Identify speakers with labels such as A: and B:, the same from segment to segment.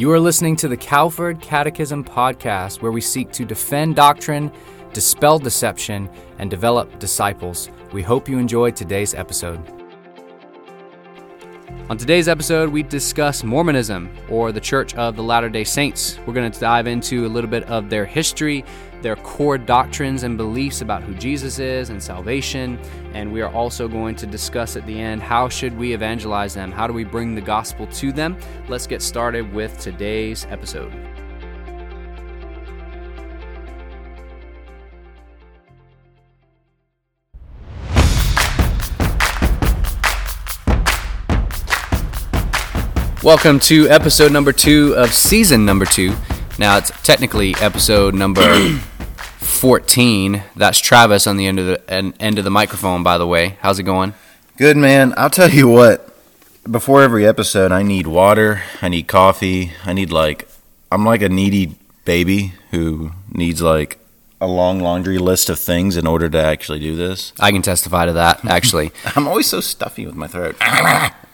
A: You are listening to the Calford Catechism Podcast, where we seek to defend doctrine, dispel deception, and develop disciples. We hope you enjoyed today's episode. On today's episode, we discuss Mormonism, or the Church of the Latter day Saints. We're going to dive into a little bit of their history, their core doctrines and beliefs about who Jesus is and salvation, and we are also going to discuss at the end how should we evangelize them? How do we bring the gospel to them? Let's get started with today's episode. Welcome to episode number two of season number two. Now it's technically episode number 14. That's Travis on the end of the end of the microphone, by the way. How's it going?
B: Good, man. I'll tell you what. Before every episode, I need water. I need coffee. I need like I'm like a needy baby who needs like a long laundry list of things in order to actually do this.
A: I can testify to that, actually.
B: I'm always so stuffy with my throat.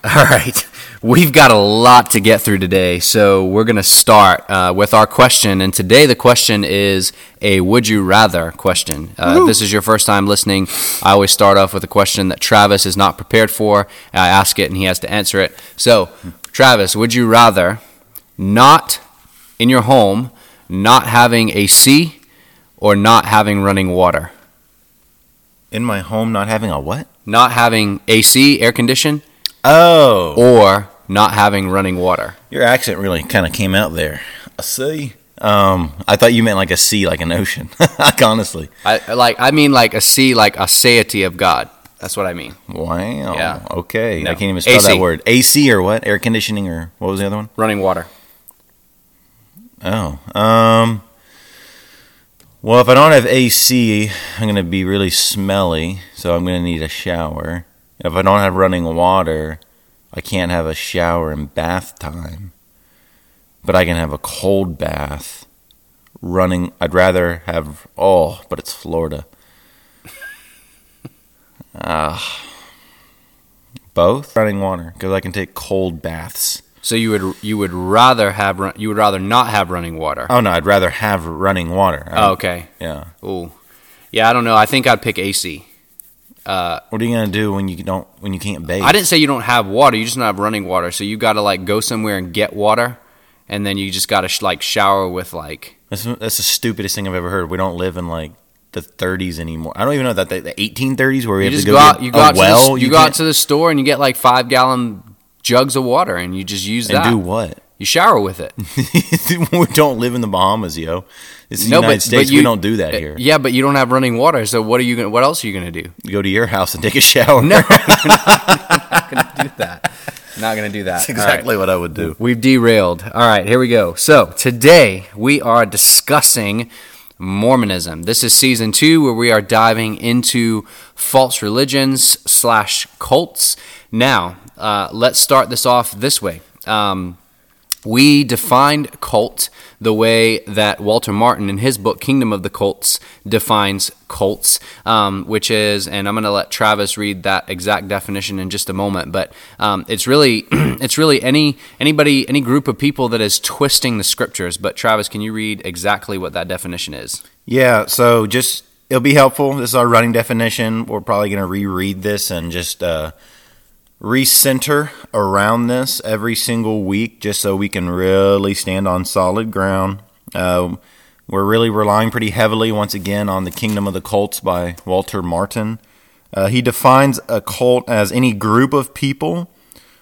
A: All right. We've got a lot to get through today, so we're going to start uh, with our question. And today, the question is a would you rather question. Uh, if this is your first time listening, I always start off with a question that Travis is not prepared for. I ask it, and he has to answer it. So, Travis, would you rather not in your home, not having AC, or not having running water?
B: In my home, not having a what?
A: Not having AC, air condition,
B: Oh,
A: or not having running water.
B: your accent really kind of came out there. A sea. Um, I thought you meant like a sea, like an ocean. like honestly,
A: I like I mean like a sea like a satiety of God. That's what I mean.
B: wow.
A: Yeah.
B: Okay,
A: No.
B: I can't even spell
A: AC.
B: that word. AC or what? Air conditioning or what was the other one?
A: Running water.
B: Oh, um, well, if I don't have AC, I'm gonna be really smelly, so I'm gonna need a shower. If I don't have running water, I can't have a shower and bath time. But I can have a cold bath. Running, I'd rather have. Oh, but it's Florida. Ah, both running water because I can take cold baths.
A: So you would you would rather have run, you would rather not have running water.
B: Oh no, I'd rather have running water.
A: Oh, okay.
B: Yeah.
A: Ooh. Yeah, I don't know. I think I'd pick AC. Uh,
B: What are you gonna do when you don't when you can't bathe?
A: I didn't say you don't have water. You just don't have running water. So you got to like go somewhere and get water, and then you just got to sh- like shower with like.
B: That's, that's the stupidest thing I've ever heard. We don't live in like the 30s anymore. I don't even know that the, the 1830s where we
A: You
B: have to
A: go
B: go,
A: out. You go out to
B: well.
A: the, you, go out to the store and you get like five gallon jugs of water, and you just use that.
B: and
A: that.
B: do what?
A: You shower with it.
B: we don't live in the Bahamas, yo. It's the
A: No,
B: United
A: but-
B: States.
A: but you-
B: we don't do that
A: Uh,
B: here.
A: Yeah, but you don't have running water. So what are you? Gonna, what else are you gonna do?
B: You go to your house and take a shower.
A: No, I'm not gonna do that. Not gonna do that.
B: That's exactly what I would do.
A: We've derailed. All right, here we go. So today we are discussing Mormonism. This is season two, where we are diving into false religions slash cults. Now, uh, let's start this off this way. Um, we defined cult the way that Walter Martin, in his book Kingdom of the Cults, defines cults, um, which is, and I'm going to let Travis read that exact definition in just a moment. But um, it's really, it's really any anybody, any group of people that is twisting the scriptures. But Travis, can you read exactly what that definition is?
B: Yeah, so just it'll be helpful. This is our running definition. We're probably going to reread this and just uh, recenter around this every single week, just so we can really stand on solid ground. Uh, we're really relying pretty heavily, once again, on the Kingdom of the Cults by Walter Martin. Uh, he defines a cult as any group of people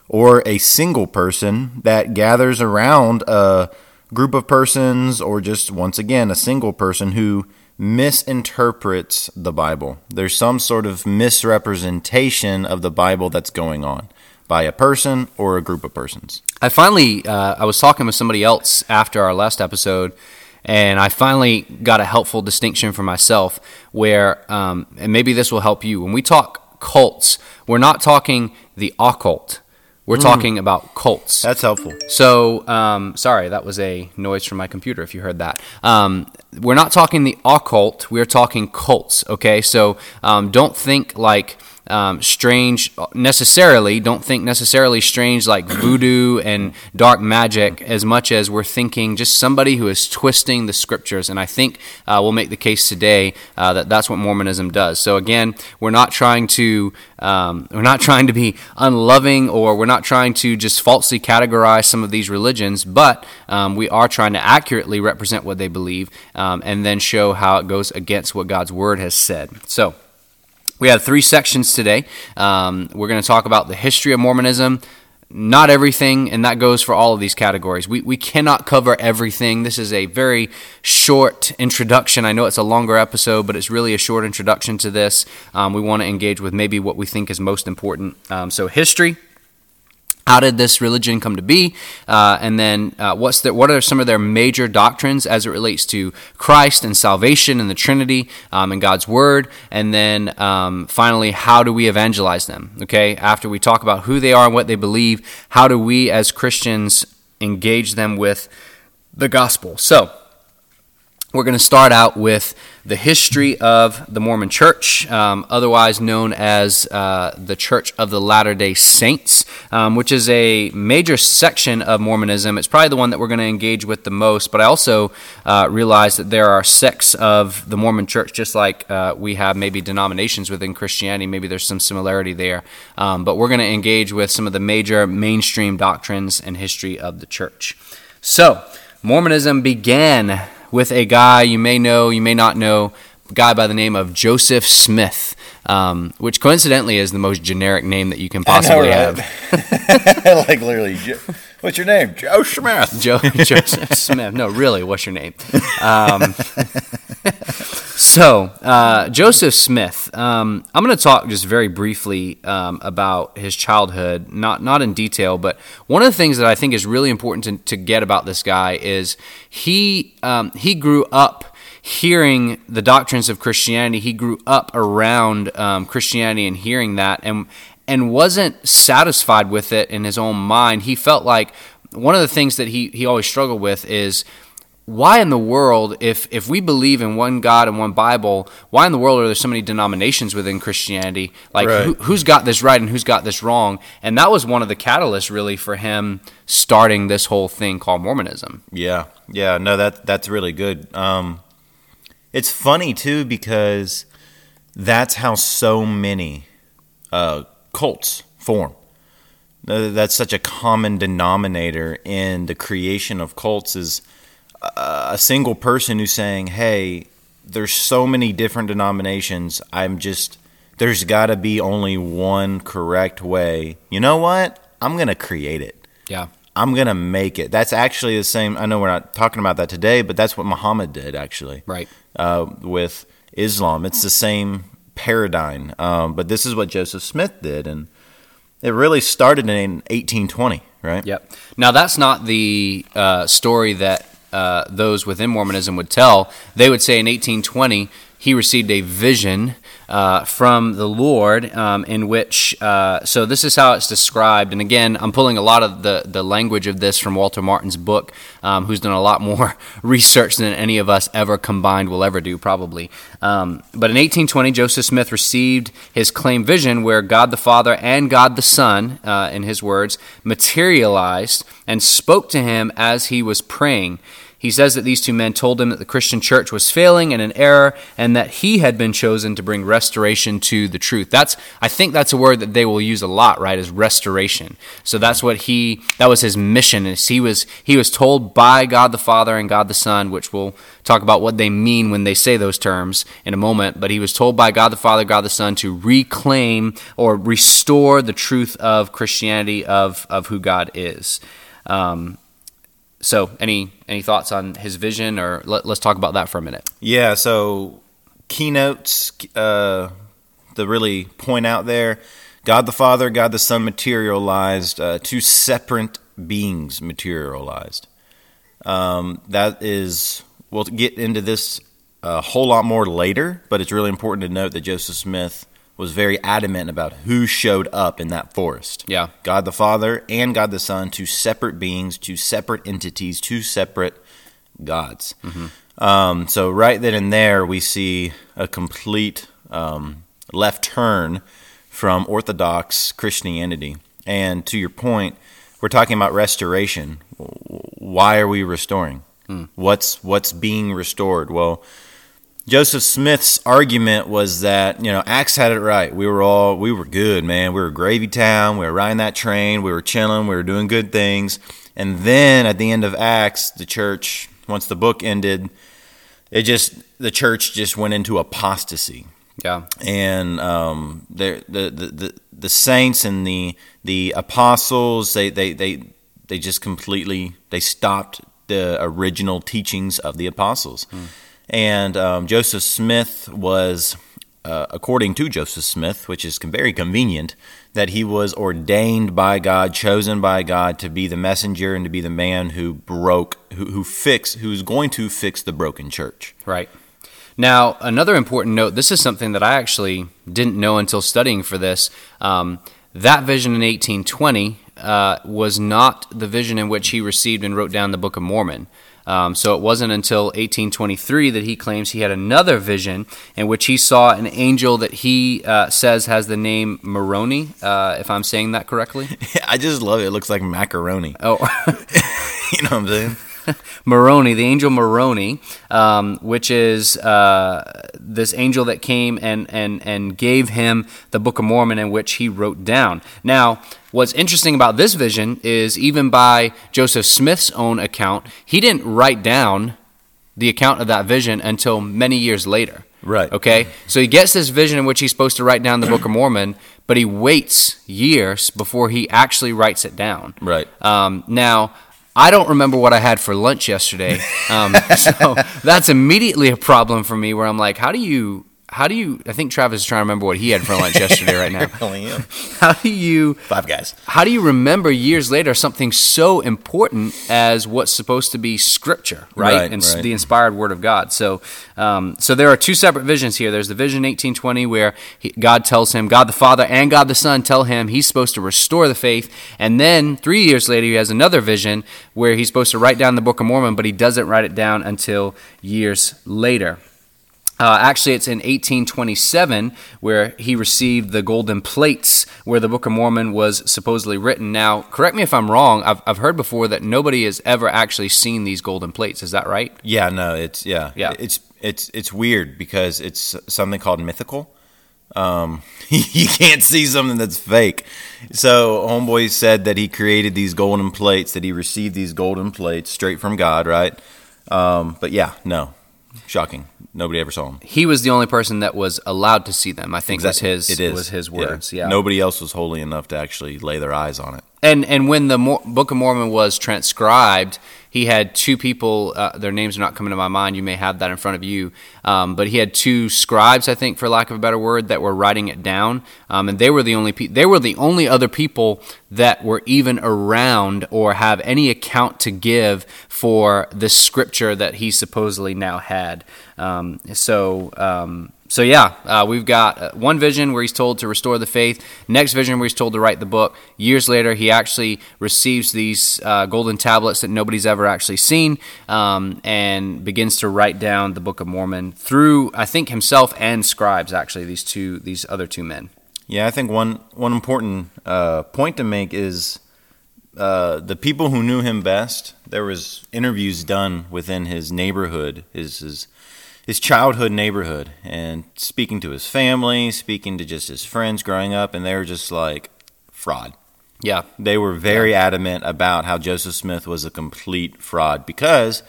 B: or a single person that gathers around a group of persons or just once again a single person who misinterprets the Bible. There's some sort of misrepresentation of the Bible that's going on by a person or a group of persons.
A: I finally, uh, I was talking with somebody else after our last episode, and I finally got a helpful distinction for myself where, um, and maybe this will help you. When we talk cults, we're not talking the occult. We're talking about cults.
B: That's helpful.
A: So, um, sorry, that was a noise from my computer if you heard that. Um, we're not talking the occult, we're talking cults, okay? So, um, don't think like um, strange necessarily. Don't think necessarily strange like voodoo and dark magic as much as we're thinking just somebody who is twisting the scriptures. And I think uh, we'll make the case today uh, that that's what Mormonism does. So again, we're not trying to um, we're not trying to be unloving or we're not trying to just falsely categorize some of these religions, but um, we are trying to accurately represent what they believe um, and then show how it goes against what God's word has said. So. We have three sections today. Um, we're going to talk about the history of Mormonism, not everything, and that goes for all of these categories. We, we cannot cover everything. This is a very short introduction. I know it's a longer episode, but it's really a short introduction to this. Um, we want to engage with maybe what we think is most important. Um, so, history how did this religion come to be? Uh, and then uh, what's the, what are some of their major doctrines as it relates to Christ and salvation and the Trinity um, and God's Word? And then um, finally, how do we evangelize them? Okay, after we talk about who they are and what they believe, how do we as Christians engage them with the gospel? So, we're going to start out with the history of the Mormon Church, um, otherwise known as uh, the Church of the Latter day Saints, um, which is a major section of Mormonism. It's probably the one that we're going to engage with the most, but I also uh, realize that there are sects of the Mormon Church, just like uh, we have maybe denominations within Christianity. Maybe there's some similarity there. Um, but we're going to engage with some of the major mainstream doctrines and history of the church. So, Mormonism began with a guy you may know, you may not know, a guy by the name of Joseph Smith, um, which coincidentally is the most generic name that you can possibly know, right?
B: have. like literally, what's your name? Joe Smith.
A: Joe Joseph Smith. No, really, what's your name? Um, so, uh, Joseph Smith. Um, I'm going to talk just very briefly um, about his childhood, not not in detail, but one of the things that I think is really important to, to get about this guy is he um, he grew up hearing the doctrines of Christianity. He grew up around um, Christianity and hearing that, and and wasn't satisfied with it in his own mind. He felt like one of the things that he, he always struggled with is why in the world, if if we believe in one God and one Bible, why in the world are there so many denominations within Christianity? Like, right. who, has got this right and who's got this wrong? And that was one of the catalysts, really, for him starting this whole thing called Mormonism.
B: Yeah, yeah, no, that that's really good. Um, it's funny too because that's how so many uh, cults form. That's such a common denominator in the creation of cults is a single person who's saying, "Hey, there's so many different denominations. I'm just there's got to be only one correct way. You know what? I'm going to create it.
A: Yeah.
B: I'm going to make it. That's actually the same. I know we're not talking about that today, but that's what Muhammad did actually.
A: Right.
B: Uh, with Islam, it's the same paradigm. Um, but this is what Joseph Smith did, and it really started in 1820, right?
A: Yep. Now that's not the uh, story that uh, those within Mormonism would tell, they would say in 1820 he received a vision uh, from the Lord um, in which, uh, so this is how it's described. And again, I'm pulling a lot of the, the language of this from Walter Martin's book, um, who's done a lot more research than any of us ever combined will ever do, probably. Um, but in 1820, Joseph Smith received his claim vision where God the Father and God the Son, uh, in his words, materialized and spoke to him as he was praying. He says that these two men told him that the Christian church was failing and in error and that he had been chosen to bring restoration to the truth. That's I think that's a word that they will use a lot, right? Is restoration. So that's what he that was his mission is he was he was told by God the Father and God the Son, which we'll talk about what they mean when they say those terms in a moment, but he was told by God the Father, God the Son to reclaim or restore the truth of Christianity of of who God is. Um, so, any any thoughts on his vision, or let, us talk about that for a minute?
B: Yeah. So, keynotes uh, to really point out there: God the Father, God the Son materialized, uh, two separate beings materialized. Um, that is, we'll get into this a whole lot more later, but it's really important to note that Joseph Smith was very adamant about who showed up in that forest.
A: Yeah.
B: God the Father and God the Son, two separate beings, two separate entities, two separate gods. Mm-hmm. Um, so, right then and there, we see a complete um, left turn from Orthodox Christianity. And to your point, we're talking about restoration. Why are we restoring? Hmm. What's what's being restored? Well, Joseph Smith's argument was that you know Acts had it right. We were all we were good, man. We were gravy town. We were riding that train. We were chilling. We were doing good things. And then at the end of Acts, the church, once the book ended, it just the church just went into apostasy.
A: Yeah,
B: and um, the, the the the saints and the the apostles they they they they just completely they stopped the original teachings of the apostles. Mm. And um, Joseph Smith was, uh, according to Joseph Smith, which is very convenient, that he was ordained by God, chosen by God to be the messenger and to be the man who broke, who, who fix, who's going to fix the broken church.
A: Right. Now, another important note this is something that I actually didn't know until studying for this. Um, that vision in 1820 uh, was not the vision in which he received and wrote down the Book of Mormon. Um, so it wasn't until 1823 that he claims he had another vision in which he saw an angel that he uh, says has the name Moroni, uh, if I'm saying that correctly.
B: I just love it. It looks like macaroni.
A: Oh,
B: you know what I'm saying?
A: Moroni, the angel Moroni, um, which is uh, this angel that came and, and, and gave him the Book of Mormon, in which he wrote down. Now, what's interesting about this vision is even by Joseph Smith's own account, he didn't write down the account of that vision until many years later.
B: Right.
A: Okay. So he gets this vision in which he's supposed to write down the Book of Mormon, but he waits years before he actually writes it down.
B: Right.
A: Um, now, I don't remember what I had for lunch yesterday. Um, so that's immediately a problem for me where I'm like, how do you how do you? I think Travis is trying to remember what he had for lunch yesterday. Right now. How do you?
B: Five guys.
A: How do you remember years later something so important as what's supposed to be Scripture, right?
B: right
A: and
B: right.
A: the inspired Word of God. So, um, so there are two separate visions here. There's the vision 1820 where he, God tells him, God the Father and God the Son tell him he's supposed to restore the faith, and then three years later he has another vision where he's supposed to write down the Book of Mormon, but he doesn't write it down until years later. Uh, actually, it's in 1827 where he received the golden plates where the Book of Mormon was supposedly written. Now, correct me if I'm wrong. I've, I've heard before that nobody has ever actually seen these golden plates. Is that right?
B: Yeah, no, it's yeah,
A: yeah.
B: It's it's it's weird because it's something called mythical. Um, you can't see something that's fake. So, homeboy said that he created these golden plates, that he received these golden plates straight from God, right? Um, but yeah, no, shocking. Nobody ever saw him.
A: He was the only person that was allowed to see them. I think
B: exactly.
A: was his
B: it is.
A: was his words. Yeah. yeah.
B: Nobody else was holy enough to actually lay their eyes on it.
A: And and when the Mo- Book of Mormon was transcribed, he had two people. Uh, their names are not coming to my mind. You may have that in front of you. Um, but he had two scribes, I think, for lack of a better word, that were writing it down. Um, and they were the only pe- they were the only other people that were even around or have any account to give for the scripture that he supposedly now had. Um, so um, so yeah, uh, we've got uh, one vision where he's told to restore the faith. Next vision where he's told to write the book. Years later, he actually receives these uh, golden tablets that nobody's ever actually seen, um, and begins to write down the Book of Mormon through, I think, himself and scribes. Actually, these two, these other two men.
B: Yeah, I think one one important uh, point to make is uh, the people who knew him best. There was interviews done within his neighborhood, his his his childhood neighborhood and speaking to his family, speaking to just his friends growing up, and they were just like fraud.
A: Yeah.
B: They were very yeah. adamant about how Joseph Smith was a complete fraud because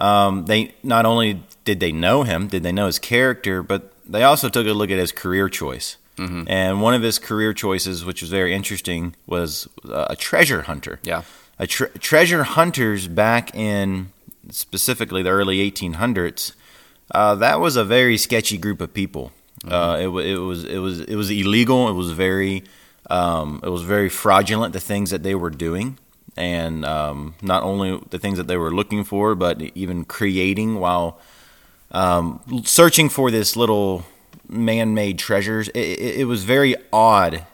B: um, they not only did they know him, did they know his character, but they also took a look at his career choice. Mm-hmm. And one of his career choices, which was very interesting, was a treasure hunter.
A: Yeah.
B: A tre- treasure hunters back in specifically the early 1800s uh, that was a very sketchy group of people. Mm-hmm. Uh, it, it, was it was it was illegal. It was very um, it was very fraudulent. The things that they were doing, and um, not only the things that they were looking for, but even creating while um, searching for this little man-made treasures. It, it, it was very odd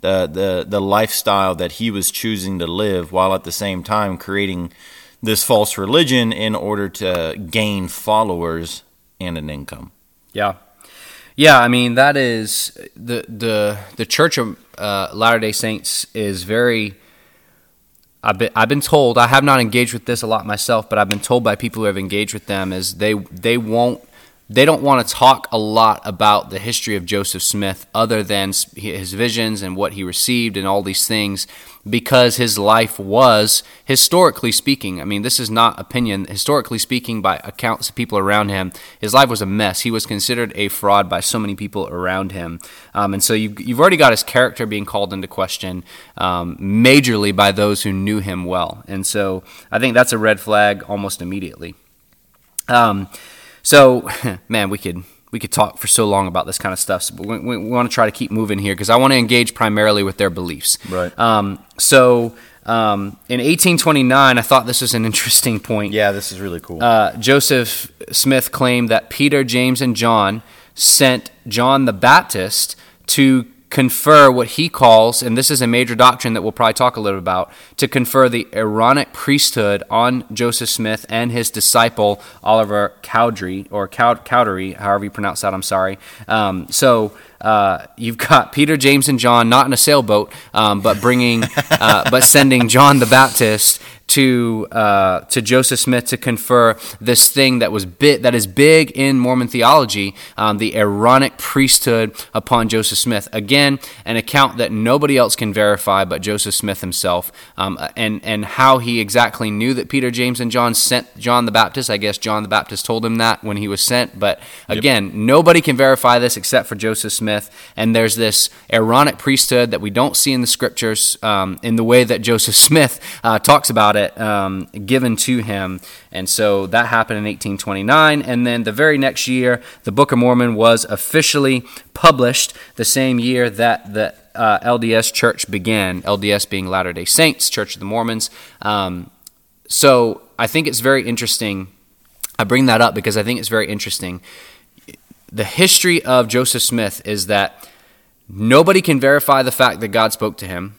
B: the the the lifestyle that he was choosing to live, while at the same time creating this false religion in order to gain followers and an income.
A: Yeah. Yeah, I mean that is the the the Church of uh, Latter Day Saints is very. I've been I've been told I have not engaged with this a lot myself, but I've been told by people who have engaged with them is they they won't they don't want to talk a lot about the history of Joseph Smith other than his visions and what he received and all these things because his life was historically speaking I mean this is not opinion historically speaking by accounts of people around him his life was a mess. He was considered a fraud by so many people around him. Um, and so you've, you've already got his character being called into question um, majorly by those who knew him well. And so I think that's a red flag almost immediately. Um, so, man, we could we could talk for so long about this kind of stuff, but we, we, we want to try to keep moving here because I want to engage primarily with their beliefs.
B: Right.
A: Um, so, um, in 1829, I thought this was an interesting point.
B: Yeah, this is really cool.
A: Uh, Joseph Smith claimed that Peter, James, and John sent John the Baptist to confer what he calls, and this is a major doctrine that we'll probably talk a little about, to confer the Aaronic priesthood on Joseph Smith and his disciple Oliver Cowdery, or Cowdery, however you pronounce that, I'm sorry. Um, so uh, you've got Peter, James, and John not in a sailboat, um, but bringing, uh, but sending John the Baptist to uh, to Joseph Smith to confer this thing that was bit that is big in Mormon theology, um, the Aaronic priesthood upon Joseph Smith. Again, an account that nobody else can verify but Joseph Smith himself, um, and and how he exactly knew that Peter, James, and John sent John the Baptist. I guess John the Baptist told him that when he was sent, but again, yep. nobody can verify this except for Joseph Smith. And there's this Aaronic priesthood that we don't see in the scriptures um, in the way that Joseph Smith uh, talks about it um, given to him. And so that happened in 1829. And then the very next year, the Book of Mormon was officially published the same year that the uh, LDS Church began, LDS being Latter day Saints, Church of the Mormons. Um, so I think it's very interesting. I bring that up because I think it's very interesting. The history of Joseph Smith is that nobody can verify the fact that God spoke to him.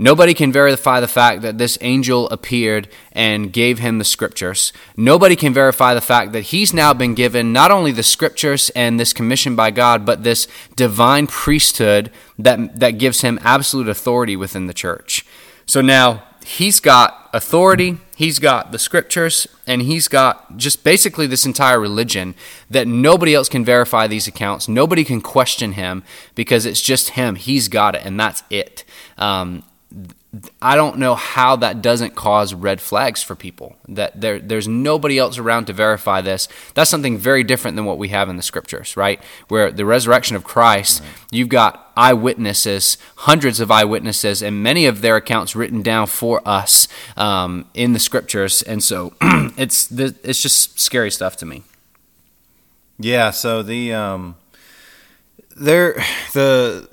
A: Nobody can verify the fact that this angel appeared and gave him the scriptures. Nobody can verify the fact that he's now been given not only the scriptures and this commission by God, but this divine priesthood that, that gives him absolute authority within the church. So now he's got authority, he's got the scriptures, and he's got just basically this entire religion that nobody else can verify these accounts. Nobody can question him because it's just him. He's got it, and that's it. Um, I don't know how that doesn't cause red flags for people. That there, there's nobody else around to verify this. That's something very different than what we have in the scriptures, right? Where the resurrection of Christ, right. you've got eyewitnesses, hundreds of eyewitnesses, and many of their accounts written down for us um, in the scriptures. And so it's it's just scary stuff to me.
B: Yeah. So the um, there the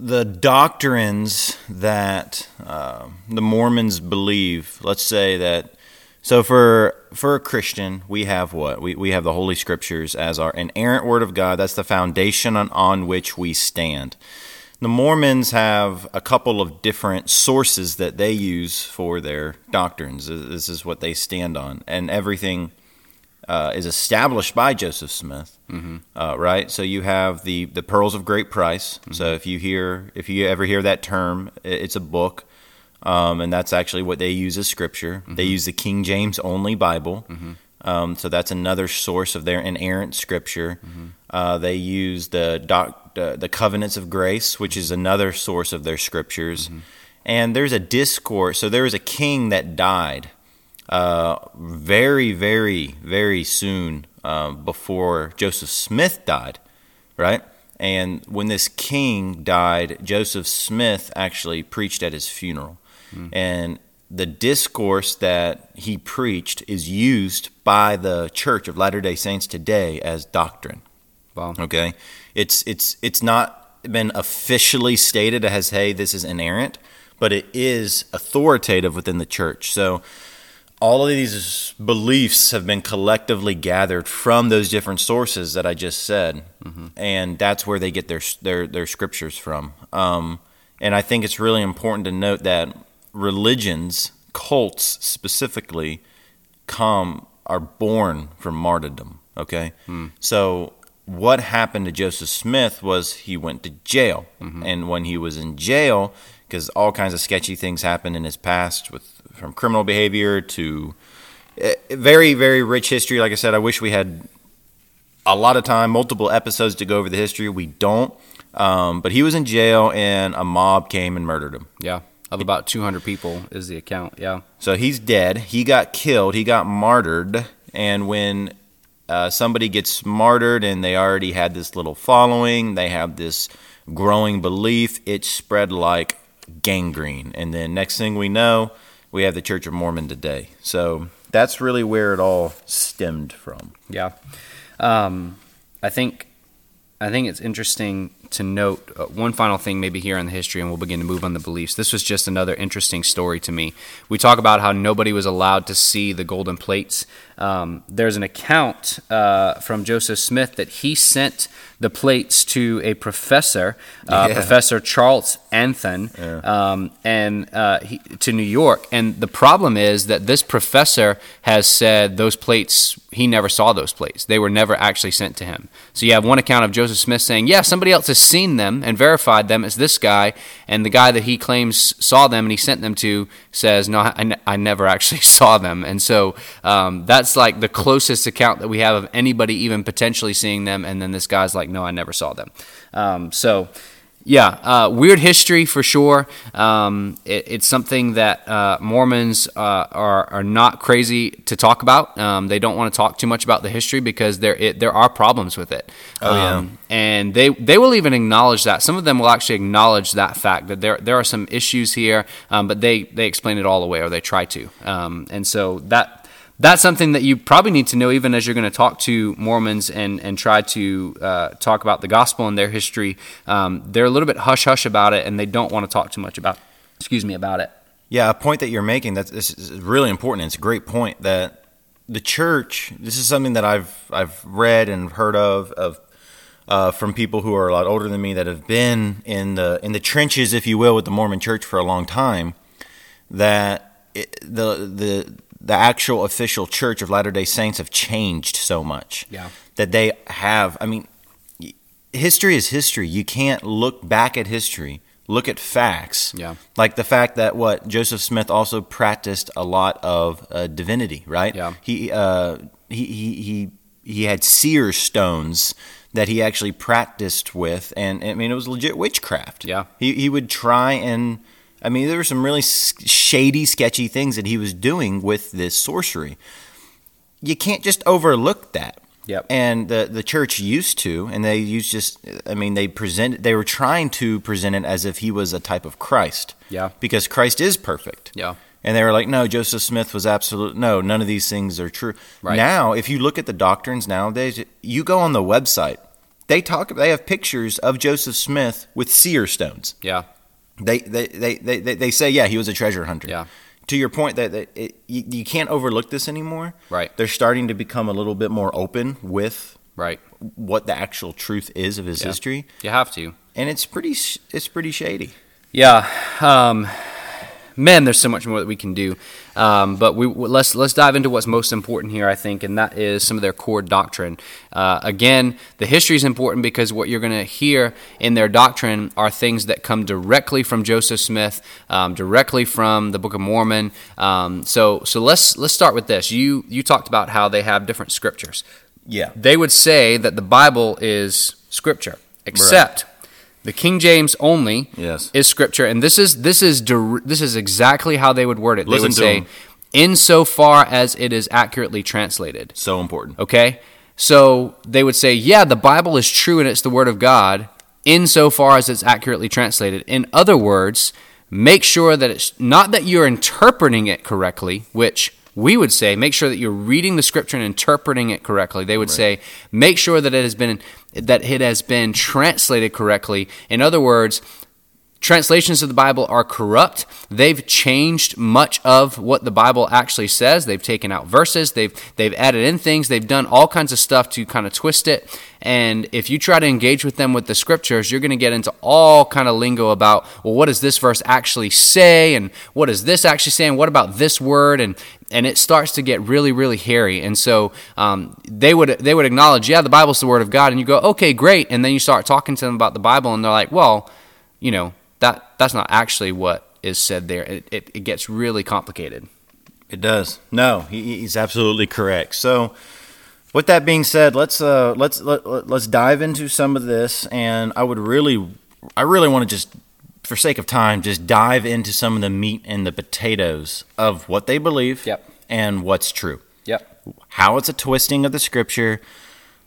B: the doctrines that uh, the Mormons believe, let's say that, so for for a Christian, we have what we we have the Holy Scriptures as our inerrant Word of God. That's the foundation on, on which we stand. The Mormons have a couple of different sources that they use for their doctrines. This is what they stand on, and everything uh, is established by Joseph Smith, mm-hmm. uh, right? So you have the the pearls of great price. Mm-hmm. So if you hear if you ever hear that term, it's a book, um, and that's actually what they use as scripture. Mm-hmm. They use the King James only Bible. Mm-hmm. Um, so that's another source of their inerrant scripture. Mm-hmm. Uh, they use the doc, the covenants of grace, which is another source of their scriptures. Mm-hmm. And there's a discourse. So there was a king that died uh, very, very, very soon uh, before Joseph Smith died, right? And when this king died, Joseph Smith actually preached at his funeral. Mm. And the discourse that he preached is used by the Church of Latter-day Saints today as doctrine.
A: Wow.
B: Okay? It's it's it's not been officially stated as hey, this is inerrant, but it is authoritative within the church. So all of these beliefs have been collectively gathered from those different sources that I just said, mm-hmm. and that's where they get their their their scriptures from. Um, and I think it's really important to note that religions, cults specifically, come are born from martyrdom. Okay, mm. so what happened to Joseph Smith was he went to jail, and when he was in jail, because all kinds of sketchy things happened in his past, with from criminal behavior to eh, very very rich history. Like I said, I wish we had a lot of time, multiple episodes to go over the history. We don't. Um, but he was in jail, and a mob came and murdered him.
A: Yeah. Of about 200 people is the account. Yeah.
B: So he's dead. He got killed. He got martyred. And when uh, somebody gets martyred and they already had this little following, they have this growing belief, it spread like gangrene. And then next thing we know, we have the Church of Mormon today. So that's really where it all stemmed from.
A: Yeah. Um, I think I think it's interesting to note uh, one final thing, maybe here on the history, and we'll begin to move on the beliefs. This was just another interesting story to me. We talk about how nobody was allowed to see the golden plates. Um, there's an account uh, from Joseph Smith that he sent the plates to a professor, uh,
B: Yeah.
A: Professor Charles Anthon, um, and uh, he, to New York. And the problem is that this professor has said those plates he never saw those plates. They were never actually sent to him. So you have one account of Joseph Smith saying, "Yeah, somebody else has seen them and verified them. It's this guy." And the guy that he claims saw them and he sent them to says, "No, I, I never actually saw them." And so um, that's like the closest account that we have of anybody even potentially seeing them. And then this guy's like, "No, I never saw them." Um, so. Yeah, uh, weird history for sure. Um, it, it's something that uh, Mormons uh, are are not crazy to talk about. Um, they don't want to talk too much about the history because there it, there are problems with it.
B: Oh, yeah.
A: Um, and they they will even acknowledge that. Some of them will actually acknowledge that fact that there there are some issues here, um, but they they explain it all away or they try to. Um, and so that that's something that you probably need to know even as you're going to talk to Mormons and, and try to uh, talk about the gospel and their history. Um, they're a little bit hush hush about it and they don't want to talk too much about, excuse me, about it.
B: Yeah, a point that you're making that's this is really important. It's a great point that the church. This is something that I've I've read and heard of of uh, from people who are a lot older than me that have been in the in the trenches, if you will, with the Mormon Church for a long time. That it, the the the actual official Church of Latter Day Saints have changed so much.
A: Yeah.
B: that they have. I mean, history is history. You can't look back at history. Look at facts.
A: Yeah.
B: Like the fact that what Joseph Smith also practiced a lot of uh, divinity, right?
A: Yeah.
B: He uh, he he he he had seer stones that he actually practiced with, and I mean it was legit witchcraft.
A: Yeah.
B: He he would try and. I mean, there were some really shady, sketchy things that he was doing with this sorcery. You can't just overlook that
A: Yep.
B: and the the church used to, and they used just, I mean, they present, they were trying to present it as if he was a type of Christ,
A: Yeah.
B: because Christ is perfect,
A: Yeah.
B: and they were like, no, Joseph Smith was absolute, no, none of these things are true.
A: Right.
B: Now, if you look at the doctrines nowadays, you go on the website, they talk, they have pictures of Joseph Smith with seer stones.
A: Yeah.
B: They they, they, they, they they say, yeah, he was a treasure hunter.
A: Yeah.
B: To your point that, that it, you, you can't overlook this anymore.
A: Right.
B: They're starting to become a little bit more open with
A: Right.
B: what the actual truth is of his
A: Yeah.
B: history,
A: You have to.
B: and it's pretty it's pretty shady.
A: Yeah, um, man, there's so much more that we can do. Um, but we let's let's dive into what's most important here, I think, and that is some of their core doctrine. Uh, again, the history is important because what you're going to hear in their doctrine are things that come directly from Joseph Smith, um, directly from the Book of Mormon. Um, so so let's let's start with this. You you talked about how they have different scriptures.
B: Yeah.
A: They would say that the Bible is scripture, except. The King James only
B: Yes.
A: is scripture, and this is this is this is exactly how they would word it.
B: Listen
A: they would say,
B: 'em.
A: "Insofar as it is accurately translated."
B: So important.
A: Okay, so they would say, "Yeah, the Bible is true and it's the Word of God, insofar as it's accurately translated." In other words, make sure that it's not that you're interpreting it correctly, which we would say make sure that you're reading the scripture and interpreting it correctly. They would say make sure that it has been that it has been translated correctly. In other words, translations of the Bible are corrupt. They've changed much of what the Bible actually says. They've taken out verses. They've they've added in things. They've done all kinds of stuff to kind of twist it. And if you try to engage with them with the scriptures, you're going to get into all kind of lingo about well, what does this verse actually say, and what does this actually say, and what about this word, and and it starts to get really really hairy. And so um, they would they would acknowledge, yeah, the Bible's the word of God, and you go, okay, great, and then you start talking to them about the Bible, and they're like, well, you know that that's not actually what is said there. It, it, it gets really complicated.
B: It does. No, he, he's absolutely correct. So, with that being said, let's uh, let's let, let's dive into some of this, and I would really, I really want to just, for sake of time, just dive into some of the meat and the potatoes of what they believe
A: Yep.
B: and what's true.
A: Yep.
B: How it's a twisting of the scripture.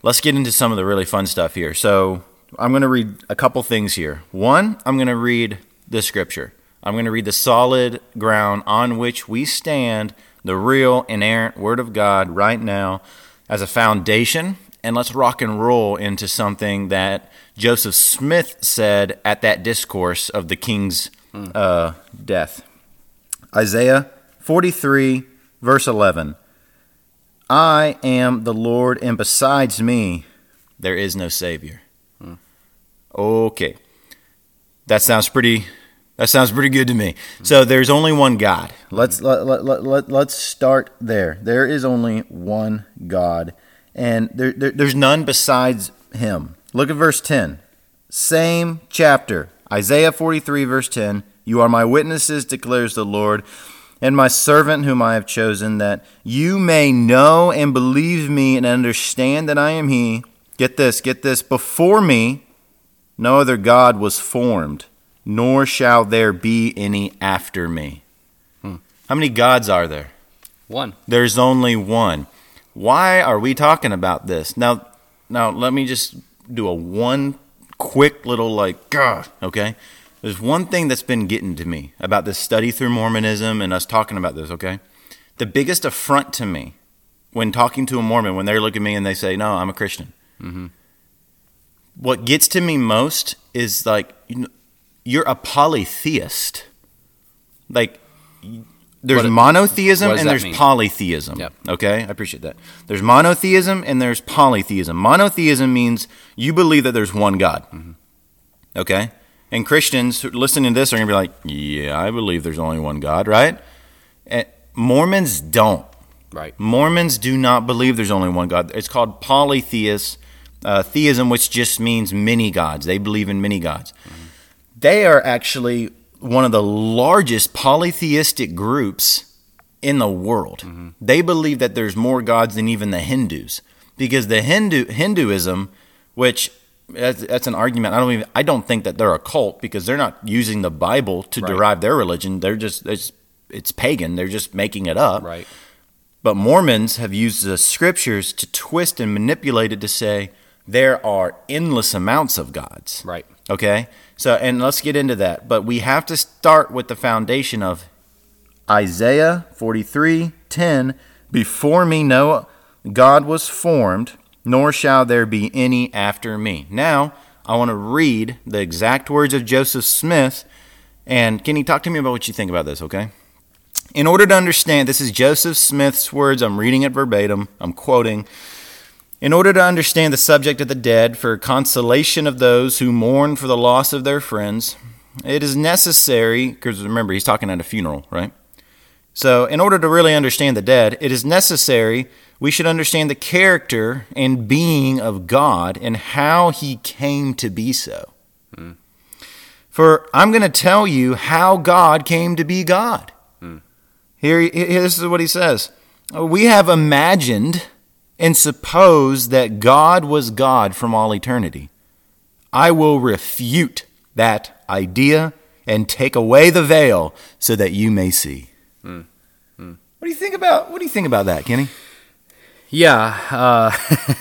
B: Let's get into some of the really fun stuff here. So, I'm going to read a couple things here. One, I'm going to read the scripture. I'm going to read the solid ground on which we stand, the real, inerrant Word of God right now as a foundation. And let's rock and roll into something that Joseph Smith said at that discourse of the king's uh, death. Isaiah 43, verse 11. I am the Lord, and besides me, there is no Savior. Okay. That sounds pretty that sounds pretty good to me. So there's only one God. Let's let, let, let, let, let's start there. There is only one God and there, there there's none besides him. Look at verse 10. Same chapter. Isaiah 43 verse 10. You are my witnesses declares the Lord and my servant whom I have chosen that you may know and believe me and understand that I am he. Get this, get this before me no other God was formed, nor shall there be any after me.
A: Hmm.
B: How many gods are there?
A: One.
B: There's only one. Why are we talking about this? Now, now let me just do a one quick little like, God, okay? There's one thing that's been getting to me about this study through Mormonism and us talking about this, okay? The biggest affront to me when talking to a Mormon, when they look at me and they say, "No, I'm a Christian," mm-hmm. what gets to me most is like you know, you're a polytheist. Like there's
A: What-
B: monotheism
A: what
B: and there's
A: mean?
B: polytheism.
A: Yep.
B: Okay, I appreciate that. There's monotheism and there's polytheism. Monotheism means you believe that there's one God.
A: Mm-hmm.
B: Okay, and Christians who- listening to this are gonna be like, "Yeah, I believe there's only one God," right? And Mormons don't.
A: Right.
B: Mormons do not believe there's only one God. It's called polytheist uh, theism, which just means many gods. They believe in many gods. They are actually one of the largest polytheistic groups in the world. Mm-hmm. They believe that there's more gods than even the Hindus, because the Hindu Hinduism, which that's, that's an argument. I don't even. I don't think that they're a cult because they're not using the Bible to
A: Right.
B: derive their religion. They're just it's, it's pagan. They're just making it up.
A: Right.
B: But Mormons have used the scriptures to twist and manipulate it to say there are endless amounts of gods.
A: Right.
B: Okay? So, and let's get into that. But we have to start with the foundation of Isaiah 43 10. Before me, no God was formed, nor shall there be any after me. Now, I want to read the exact words of Joseph Smith. And can you talk to me about what you think about this, okay? In order to understand, this is Joseph Smith's words. I'm reading it verbatim. I'm quoting. In order to understand the subject of the dead, for consolation of those who mourn for the loss of their friends, it is necessary, because remember, he's talking at a funeral, right? So, in order to really understand the dead, it is necessary we should understand the character and being of God and how he came to be so. For I'm going to tell you how God came to be God. Hmm. Here, here, this is what he says. We have imagined and suppose that God was God from all eternity. I will refute that idea and take away the veil so that you may see. What do you think about what do you think about that, Kenny?
A: Yeah, uh,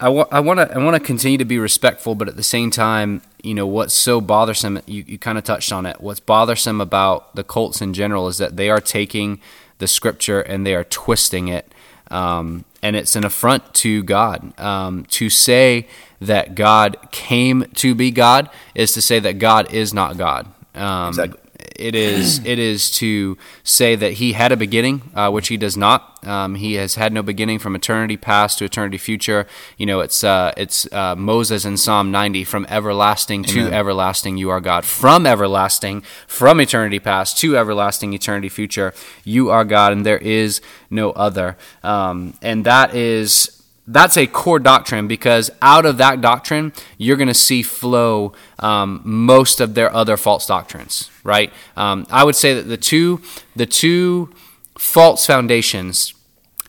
A: I want I want to I want to continue to be respectful, but at the same time, you know what's so bothersome. You you kind of touched on it. What's bothersome about the cults in general is that they are taking the scripture and they are twisting it, um, and it's an affront to God um, to say that God came to be God is to say that God is not God. Um,
B: Exactly.
A: It is it is to say that he had a beginning, uh, which he does not. Um, he has had no beginning from eternity past to eternity future. You know, it's uh, it's uh, Moses in Psalm 90, from everlasting to everlasting, you are God. From everlasting, from eternity past to everlasting, eternity future, you are God, and there is no other. Um, and that is that's a core doctrine because out of that doctrine you're going to see flow um, most of their other false doctrines right? Um, i would say that the two the two false foundations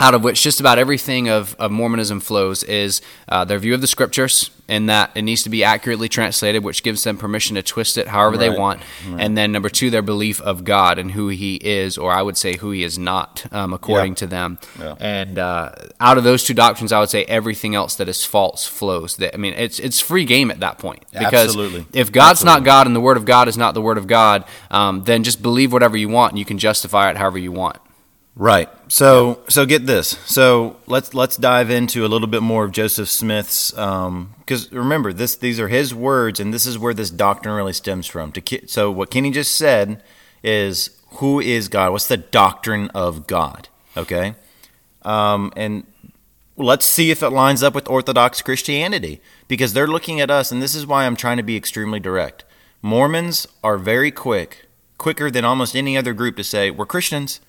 A: out of which just about everything of, of Mormonism flows is uh, their view of the scriptures, and that it needs to be accurately translated, which gives them permission to twist it however they
B: Right.
A: want. And then number two, their belief of God and who He is, or I would say who He is not, um, according
B: Yeah.
A: to them.
B: Yeah.
A: And uh, out of those two doctrines, I would say everything else that is false flows. That I mean, it's it's free game at that point because
B: Absolutely.
A: if God's not God and the Word of God is not the Word of God, um, then just believe whatever you want, and you can justify it however you want.
B: Right. So so get this. So let's let's dive into a little bit more of Joseph Smith's because remember this these are his words and this is where this doctrine really stems from. To ki- so what Kenny just said is who is God? What's the doctrine of God? Okay. Um, and let's see if it lines up with Orthodox Christianity because they're looking at us, and this is why I'm trying to be extremely direct. Mormons are very quick, quicker than almost any other group to say, We're Christians.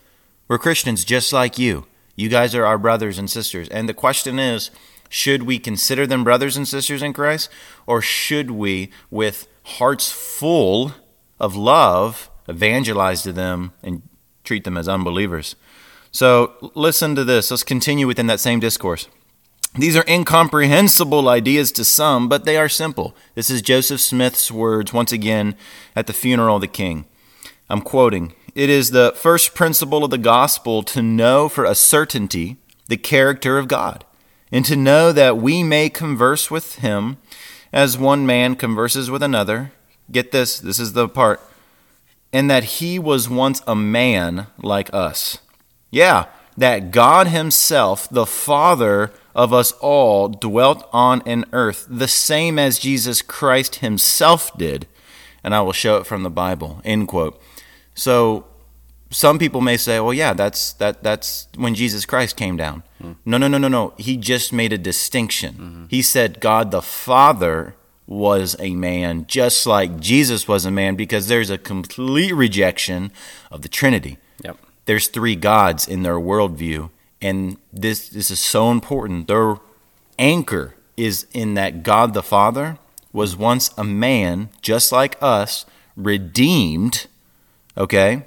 B: We're Christians just like you. You guys are our brothers and sisters. And the question is, should we consider them brothers and sisters in Christ? Or should we, with hearts full of love, evangelize to them and treat them as unbelievers? So listen to this. Let's continue within that same discourse. These are incomprehensible ideas to some, but they are simple. This is Joseph Smith's words once again at the funeral of the king. I'm quoting It is the first principle of the gospel to know for a certainty the character of God, and to know that we may converse with him as one man converses with another. Get this, this is the part. And that he was once a man like us. Yeah, that God Himself, the Father of us all, dwelt on an earth, the same as Jesus Christ Himself did. And I will show it from the Bible. End quote. So some people may say, well, yeah, that's that that's when Jesus Christ came down. Hmm. No, no, no, no, no. He just made a distinction. Mm-hmm. He said God the Father was a man, just like Jesus was a man, because there's a complete rejection of the Trinity
A: Yep.
B: there's three gods in their worldview, and this this is so important. Their anchor is in that God the Father was once a man, just like us, redeemed. Okay,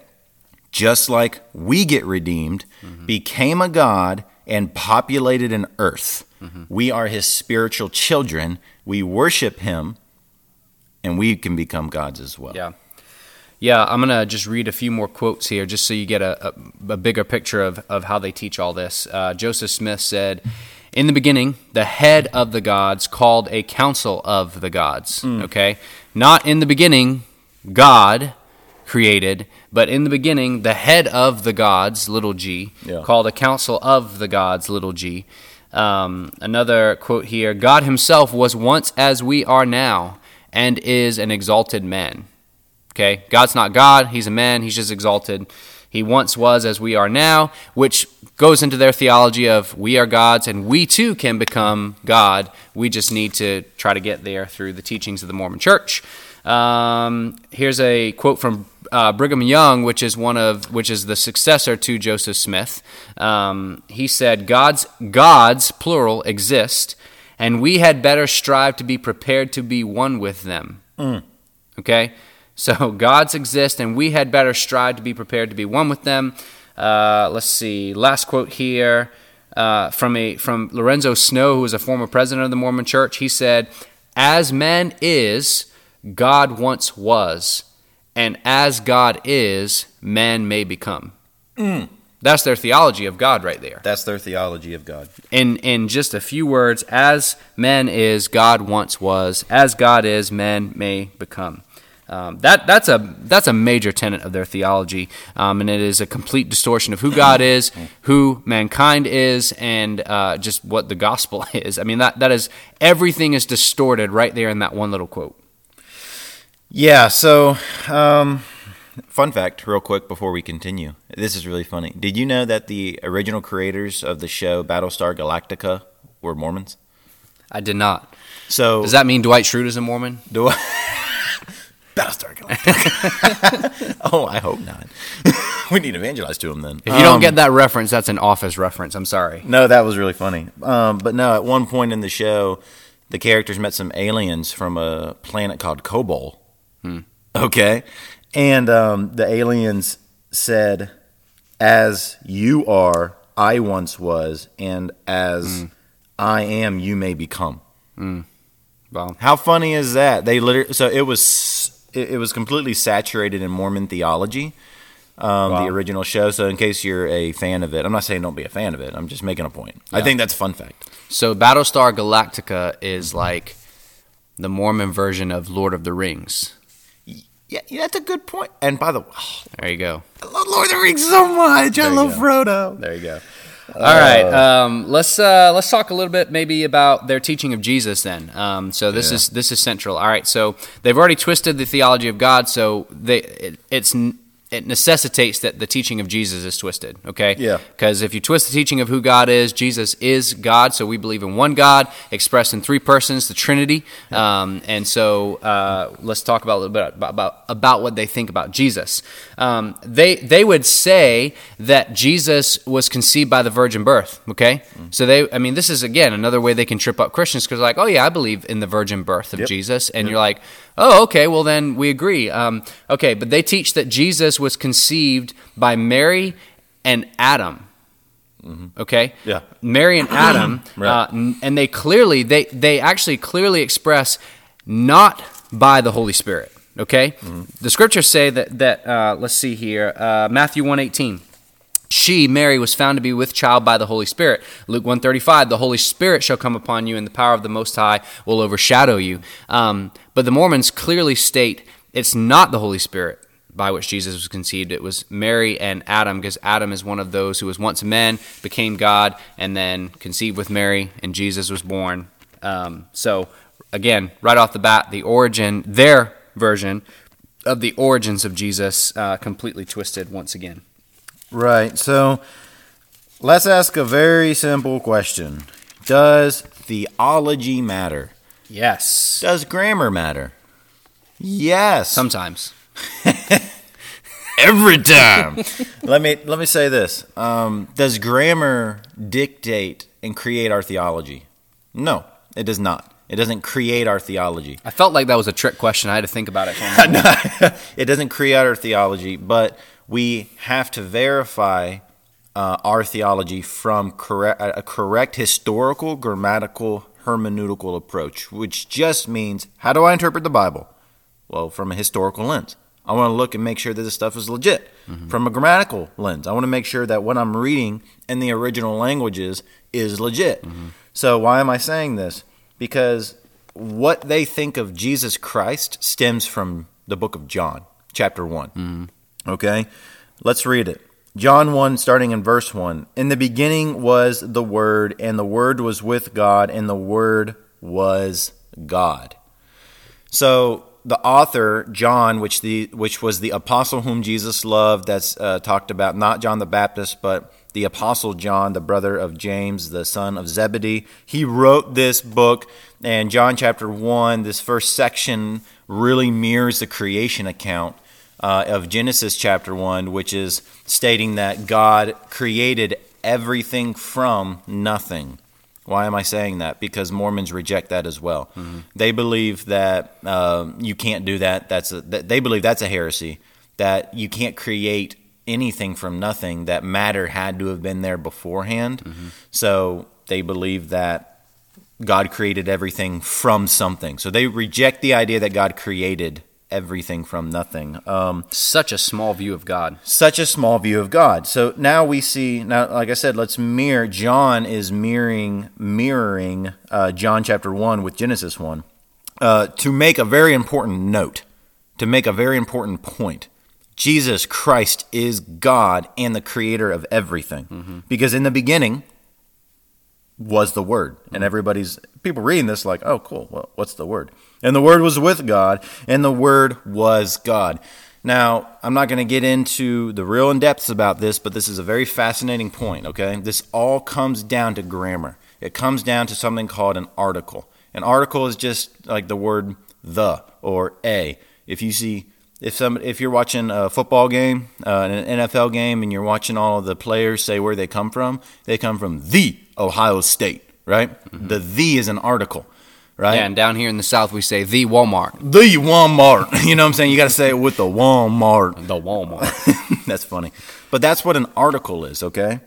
B: just like we get redeemed, mm-hmm. became a god and populated an earth. Mm-hmm. We are his spiritual children. We worship him, and we can become gods as well.
A: Yeah. Yeah, I'm going to just read a few more quotes here just so you get a, a, a bigger picture of, of how they teach all this. Uh, Joseph Smith said, In the beginning, the head of the gods called a council of the gods. Mm. Okay? Not in the beginning, God created, but in the beginning, the head of the gods, little g,
B: Yeah.
A: called a council of the gods, little g. Um, another quote here God himself was once as we are now and is an exalted man. Okay? God's not God, he's a man, he's just exalted. He once was as we are now, which goes into their theology of we are gods and we too can become God. We just need to try to get there through the teachings of the Mormon church. Um, here's a quote from uh, Brigham Young, which is one of which is the successor to Joseph Smith. Um, he said, "Gods, gods, plural, exist, and we had better strive to be prepared to be one with them." Okay? So gods exist, and we had better strive to be prepared to be one with them. Uh, let's see. Last quote here uh, from a from Lorenzo Snow, who was a former president of the Mormon Church. He said, "As man is, God once was, and as God is, man may become." That's their theology of God, right there.
B: That's their theology of God.
A: In in just a few words, as man is, God once was. As God is, man may become. Um, that that's a that's a major tenet of their theology, um, and it is a complete distortion of who God is, who mankind is, and uh, just what the gospel is. I mean that that is everything is distorted right there in that one little quote.
B: Yeah. So, um, fun fact, real quick before we continue. This is really funny. Did you know that the original creators of the show Battlestar Galactica were Mormons?
A: I did not.
B: So
A: Does that mean Dwight Schrute is a Mormon?
B: do I? Battlestar Galactica. oh, I hope not. we need to evangelize to him then.
A: If you don't get that reference, that's an Office reference. I'm sorry.
B: No, that was really funny. Um, but no, at one point in the show, the characters met some aliens from a planet called Kobol. Okay. And um, the aliens said, As you are, I once was, and as I am, you may become.
A: Well,
B: How funny is that? They literally, so it was, it, it was completely saturated in Mormon theology. Um,
A: Wow.
B: The original show. So, in case you're a fan of it, I'm not saying don't be a fan of it. I'm just making a point. I think that's a fun fact.
A: so Battlestar Galactica is like the Mormon version of Lord of the Rings.
B: Yeah, yeah, that's a good point. And by the way,
A: There you go.
B: I love Lord of the Rings so much. I
A: There you
B: love
A: go.
B: Frodo.
A: There you go. All right, um, let's uh, let's talk a little bit maybe about their teaching of Jesus. Then, um, so this
B: Yeah.
A: is this is central. All right, so they've already twisted the theology of God, so they it, it's it necessitates that the teaching of Jesus is twisted. Okay,
B: Yeah.
A: because if you twist the teaching of who God is, Jesus is God. So we believe in one God expressed in three persons, the Trinity. Um, and so uh, let's talk about a little bit about, about, about what they think about Jesus. Um, they they would say that Jesus was conceived by the virgin birth. Okay, so they I mean this is again another way they can trip up Christians because like oh yeah I believe in the virgin birth of
B: Yep.
A: Jesus, and you're like oh okay well then we agree. Um, okay, but they teach that Jesus was conceived by Mary and Adam. Okay.
B: Yeah.
A: Mary and Adam,
B: Right.
A: uh, and they clearly they they actually clearly express not by the Holy Spirit. Okay. The scriptures say that that uh, let's see here uh, Matthew one eighteen. She, Mary, was found to be with child by the Holy Spirit. Luke 135, the Holy Spirit shall come upon you, and the power of the Most High will overshadow you. Um, but the Mormons clearly state it's not the Holy Spirit by which Jesus was conceived. It was Mary and Adam, because Adam is one of those who was once a man, became God, and then conceived with Mary, and Jesus was born. Um, so, again, right off the bat, the origin, their version of the origins of Jesus, uh, completely twisted once again.
B: Right. So let's ask a very simple question Does theology matter?
A: Yes.
B: Does grammar matter? Yes.
A: Sometimes.
B: every time. let me let me say this: um, Does grammar dictate and create our theology? No, it does not. It doesn't create our theology.
A: I felt like that was a trick question. I had to think about it. A
B: it doesn't create our theology, but we have to verify uh, our theology from correct, a correct historical, grammatical, hermeneutical approach, which just means how do I interpret the Bible? Well, from a historical lens. I want to look and make sure that this stuff is legit. Mm-hmm. From a grammatical lens, I want to make sure that what I'm reading in the original languages is legit. Mm-hmm. So, why am I saying this? Because what they think of Jesus Christ stems from the book of John, chapter one mm-hmm. Okay? Let's read it. John 1, starting in verse 1. In the beginning was the Word, and the Word was with God, and the Word was God. So the author John, which the which was the apostle whom Jesus loved, that's uh, talked about not John the Baptist, but the apostle John, the brother of James, the son of Zebedee. He wrote this book, and John chapter one, this first section really mirrors the creation account uh, of Genesis chapter 1, which is stating that God created everything from nothing. Why am I saying that? Because Mormons reject that as well. They believe that uh, you can't do that. That's a, that they believe that's a heresy. That you can't create anything from nothing. That matter had to have been there beforehand. So they believe that God created everything from something. So they reject the idea that God created everything from nothing. Um,
A: Such a small view of God.
B: such a small view of God. So now we see now, like I said, let's mirror. John is mirroring mirroring uh, John chapter one with Genesis one uh, to make a very important note. to make a very important point. Jesus Christ is God and the creator of everything. Because in the beginning was the Word. And everybody's, people reading this like, oh, cool. Well, what's the Word? And the Word was with God, and the Word was God. Now, I'm not going to get into the real in depths about this, but this is a very fascinating point, okay? This all comes down to grammar. It comes down to something called an article. An article is just like the word the or a. If you see if some if you're watching a football game, uh, an NFL game, and you're watching all of the players say where they come from, they come from the Ohio State, right? The the is an article, right?
A: Yeah, and down here in the South, we say the Walmart.
B: the Walmart. You know what I'm saying? You got to say it with the Walmart.
A: The Walmart.
B: that's funny. But that's what an article is, okay?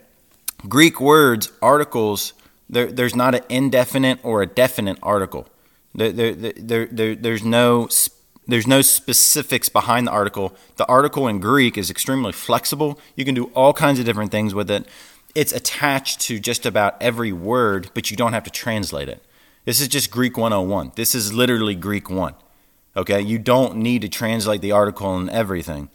B: Greek words, articles, there, there's not an indefinite or a definite article. There, there, there, there, there's no there's no specifics behind the article. The article in Greek is extremely flexible. You can do all kinds of different things with it. It's attached to just about every word, but you don't have to translate it. This is just Greek 101. This is literally Greek 1. Okay? You don't need to translate the article and everything.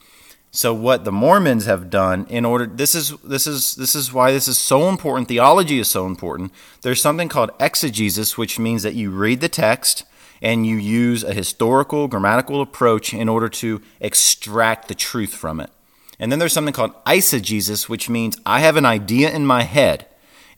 B: So what the Mormons have done in order this is this is this is why this is so important. Theology is so important. There's something called exegesis, which means that you read the text and you use a historical grammatical approach in order to extract the truth from it. And then there's something called eisegesis, which means I have an idea in my head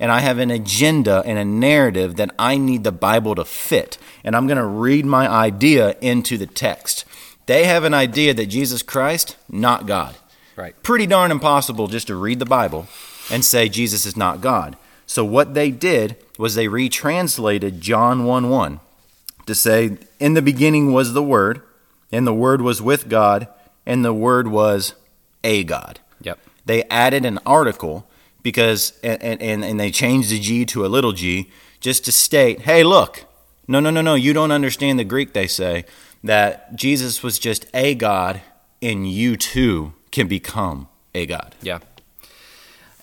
B: and I have an agenda and a narrative that I need the Bible to fit. And I'm going to read my idea into the text. They have an idea that Jesus Christ, not God.
A: right.
B: Pretty darn impossible just to read the Bible and say Jesus is not God. So what they did was they retranslated John 1 1 to say, In the beginning was the Word, and the Word was with God, and the Word was a God.
A: Yep.
B: They added an article because, and, and, and they changed the G to a little g just to state, hey, look, no, no, no, no, you don't understand the Greek, they say, that Jesus was just a God, and you too can become a God.
A: Yeah.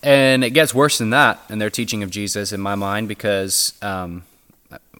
A: And it gets worse than that in their teaching of Jesus, in my mind, because um,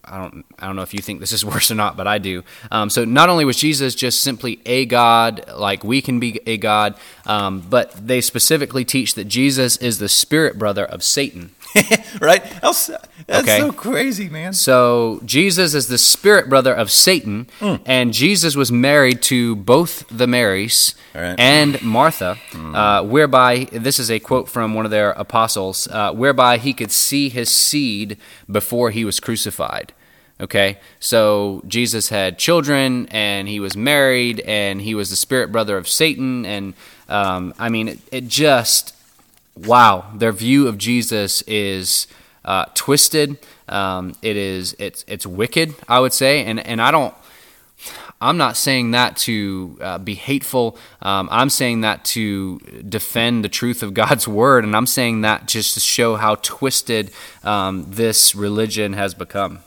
A: I don't I don't know if you think this is worse or not, but I do. Um, so not only was Jesus just simply a God, like we can be a God, um, but they specifically teach that Jesus is the spirit brother of Satan.
B: right? That's, that's
A: Okay.
B: so crazy, man.
A: So Jesus is the spirit brother of Satan, and Jesus was married to both the Marys
B: right.
A: and Martha, uh, whereby this is a quote from one of their apostles, uh, whereby he could see his seed before he was crucified. Okay, so Jesus had children, and he was married, and he was the spirit brother of Satan, and um, I mean, it, it just wow, their view of Jesus is uh, twisted. Um, it is it's it's wicked, I would say, and and I don't. I'm not saying that to uh, be hateful. Um, I'm saying that to defend the truth of God's word, and I'm saying that just to show how twisted um, this religion has become.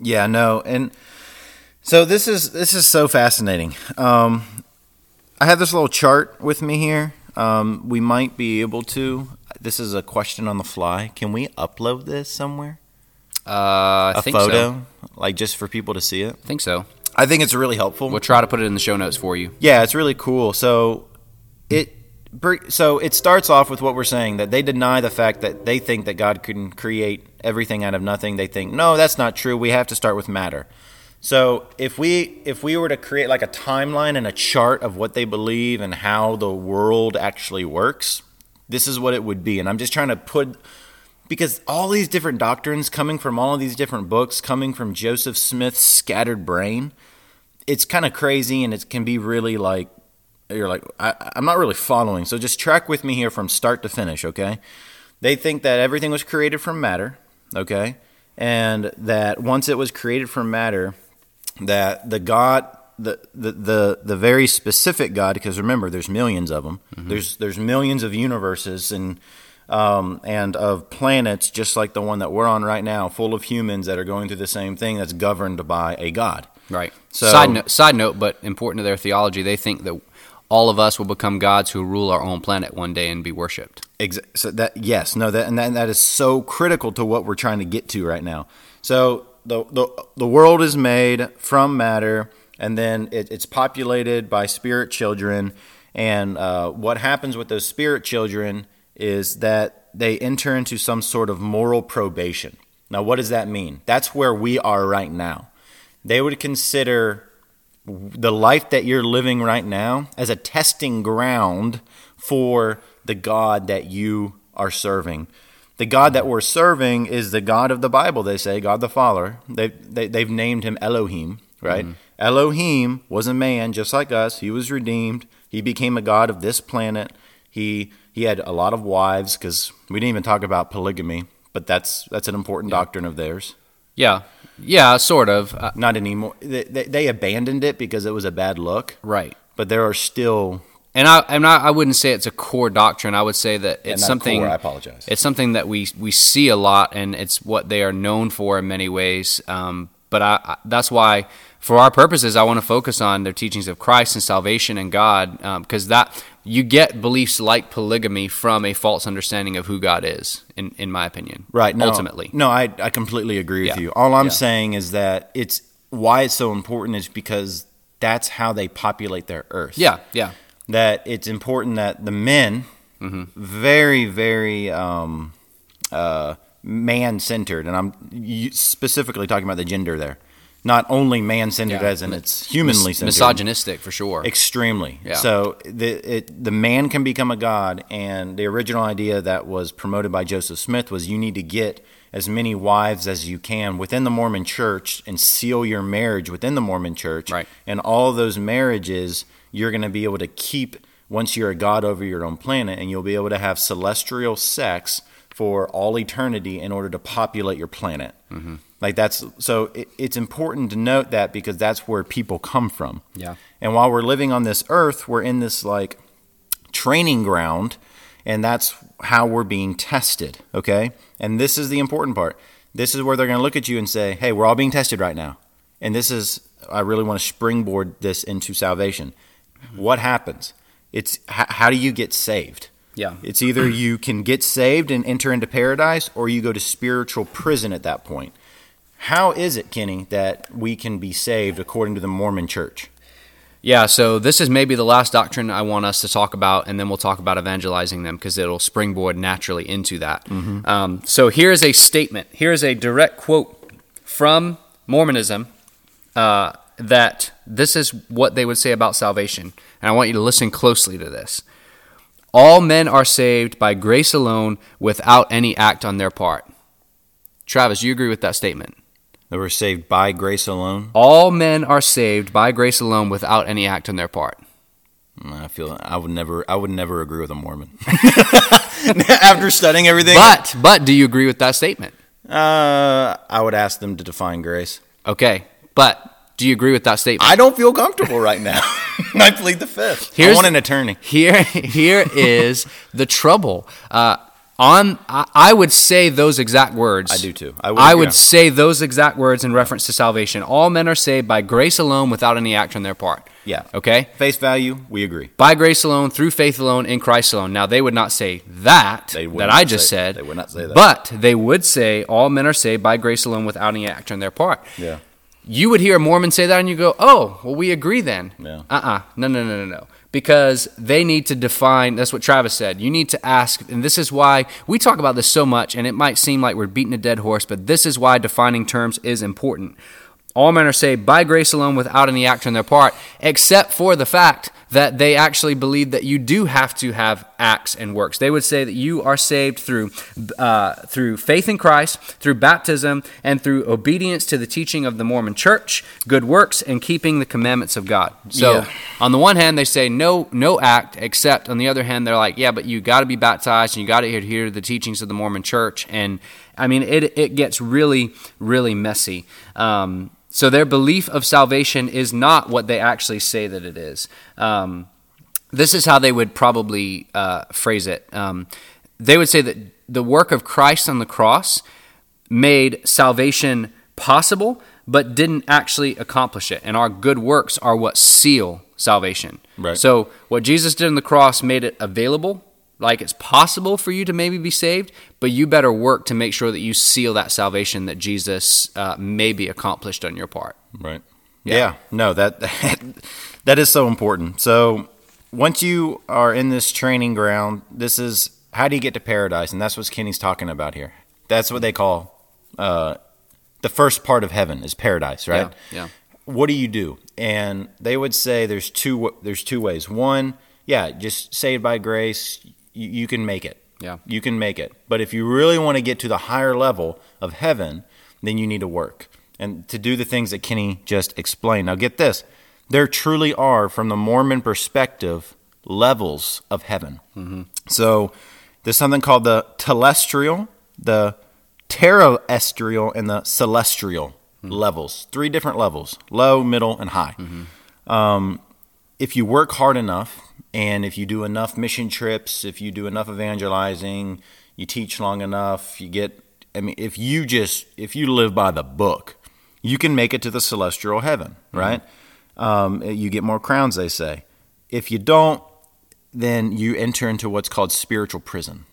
B: Yeah, no, and so this is this is so fascinating. Um, I have this little chart with me here. Um, we might be able to. This is a question on the fly. Can we upload this somewhere?
A: Uh, I
B: A
A: think
B: photo,
A: so.
B: like just for people to see it.
A: I think so.
B: I think it's really helpful.
A: We'll try to put it in the show notes for you.
B: Yeah, it's really cool. So it so it starts off with what we're saying that they deny the fact that they think that God can create everything out of nothing. They think no, that's not true. We have to start with matter. So if we if we were to create like a timeline and a chart of what they believe and how the world actually works, this is what it would be. And I'm just trying to put because all these different doctrines coming from all of these different books, coming from Joseph Smith's scattered brain, it's kind of crazy and it can be really like you're like I, i'm not really following. So just track with me here from start to finish okay? They think that everything was created from matter okay? And that once it was created from matter that the god the the the, the very specific god because remember there's millions of them there's there's millions of universes and um, and of planets just like the one that we're on right now full of humans that are going through the same thing that's governed by a god.
A: Right.
B: So-
A: side note, side note, but important to their theology, they think that all of us will become gods who rule our own planet one day and be worshipped.
B: Ex- so that yes, no, that and that, that is so critical to what we're trying to get to right now. So the the the world is made from matter, and then it, it's populated by spirit children. And uh, what happens with those spirit children is that they enter into some sort of moral probation. Now, what does that mean? That's where we are right now. They would consider the life that you're living right now as a testing ground for the God that you are serving. The God that we're serving is the God of the Bible, they say, God the Father. They, they, they've named him Elohim, right? Mm-hmm. Elohim was a man just like us. He was redeemed. He became a God of this planet. He, he had a lot of wives because we didn't even talk about polygamy, but that's, that's an important yeah. doctrine of theirs.
A: Yeah. Yeah, sort of.
B: Uh, Not anymore. They, they, they, abandoned it because it was a bad look.
A: Right.
B: But there are still.
A: And I, and I, I wouldn't say it's a core doctrine. I would say that it's something.
B: Core, I apologize.
A: It's something that we we see a lot, and it's what they are known for in many ways. Um, but I, I, that's why, for our purposes, I want to focus on their teachings of Christ and salvation and God, because um, that you get beliefs like polygamy from a false understanding of who God is, in, in my opinion.
B: Right. No,
A: ultimately.
B: No, I, I completely agree with yeah. you. All I'm yeah. saying is that it's why it's so important is because that's how they populate their earth.
A: Yeah, yeah.
B: That it's important that the men, mm-hmm. very, very um, uh, man centered, and I'm specifically talking about the gender there not only man centered yeah. as in it's humanly centered,
A: misogynistic for sure,
B: extremely. Yeah. So the it, the man can become a god, and the original idea that was promoted by Joseph Smith was you need to get as many wives as you can within the Mormon Church and seal your marriage within the Mormon Church,
A: right.
B: and all those marriages you're going to be able to keep once you're a god over your own planet, and you'll be able to have celestial sex for all eternity in order to populate your planet. Mm-hmm. Like that's so it, it's important to note that because that's where people come from.
A: Yeah.
B: And while we're living on this earth, we're in this like training ground and that's how we're being tested, okay? And this is the important part. This is where they're going to look at you and say, "Hey, we're all being tested right now." And this is I really want to springboard this into salvation. What happens? It's h- how do you get saved?
A: Yeah.
B: It's either you can get saved and enter into paradise or you go to spiritual prison at that point. How is it, Kenny, that we can be saved according to the Mormon church?
A: Yeah, so this is maybe the last doctrine I want us to talk about, and then we'll talk about evangelizing them because it'll springboard naturally into that. Mm-hmm. Um, so here is a statement. Here is a direct quote from Mormonism uh, that this is what they would say about salvation. And I want you to listen closely to this. All men are saved by grace alone without any act on their part. Travis, you agree with that statement?
B: That we're saved by grace alone?
A: All men are saved by grace alone without any act on their part.
B: I feel I would never I would never agree with a Mormon. After studying everything.
A: But but do you agree with that statement?
B: Uh I would ask them to define grace.
A: Okay. But do you agree with that statement?
B: I don't feel comfortable right now. I plead the fifth. Here's, I want an attorney.
A: Here here is the trouble. Uh, on I would say those exact words.
B: I do too.
A: I would, I would say those exact words in reference to salvation. All men are saved by grace alone without any act on their part.
B: Yeah.
A: Okay?
B: Face value, we agree.
A: By grace alone, through faith alone, in Christ alone. Now they would not say that that I just
B: say,
A: said.
B: They would not say that.
A: But they would say all men are saved by grace alone without any act on their part.
B: Yeah.
A: You would hear a Mormon say that and you go, "Oh, well we agree then."
B: Yeah.
A: Uh-uh. No, no, no, no, no because they need to define that's what Travis said. You need to ask and this is why we talk about this so much and it might seem like we're beating a dead horse, but this is why defining terms is important. All men are saved by grace alone without any act on their part, except for the fact that they actually believe that you do have to have acts and works. They would say that you are saved through uh, through faith in Christ, through baptism, and through obedience to the teaching of the Mormon Church, good works, and keeping the commandments of God. So, yeah. on the one hand, they say no no act, except on the other hand, they're like, yeah, but you got to be baptized and you got to adhere to the teachings of the Mormon Church, and I mean, it it gets really really messy. Um, so their belief of salvation is not what they actually say that it is. Um, this is how they would probably uh, phrase it. Um, they would say that the work of Christ on the cross made salvation possible, but didn't actually accomplish it. And our good works are what seal salvation.
B: Right.
A: So what Jesus did on the cross made it available, like it's possible for you to maybe be saved, but you better work to make sure that you seal that salvation that Jesus uh, maybe accomplished on your part.
B: Right.
A: Yeah.
B: Yeah. no, that that is so important. So once you are in this training ground, this is how do you get to paradise, and that's what Kenny's talking about here. That's what they call uh, the first part of heaven is paradise, right?
A: Yeah, yeah.
B: What do you do? And they would say there's two there's two ways. One, yeah, just saved by grace, you, you can make it.
A: Yeah.
B: You can make it. But if you really want to get to the higher level of heaven, then you need to work and to do the things that Kenny just explained. Now, get this there truly are, from the Mormon perspective, levels of heaven. Mm-hmm. So there's something called the telestial, the terrestrial, and the celestial hmm. levels. Three different levels low, middle, and high. Mm-hmm. Um, if you work hard enough and if you do enough mission trips, if you do enough evangelizing, you teach long enough, you get, I mean, if you just, if you live by the book, you can make it to the celestial heaven, right? Um, you get more crowns, they say. If you don't, then you enter into what's called spiritual prison.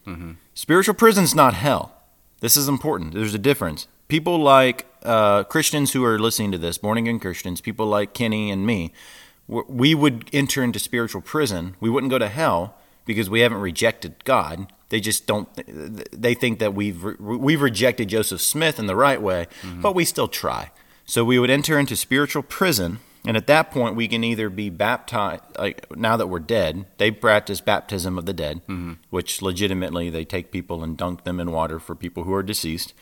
B: Spiritual prison's not hell. This is important. There's a difference. People like uh, Christians who are listening to this, born again Christians, people like Kenny and me, we would enter into spiritual prison. We wouldn't go to hell because we haven't rejected God. They just don't. They think that we've re- we've rejected Joseph Smith in the right way, mm-hmm. but we still try. So we would enter into spiritual prison, and at that point, we can either be baptized. Like now that we're dead, they practice baptism of the dead, mm-hmm. which legitimately they take people and dunk them in water for people who are deceased,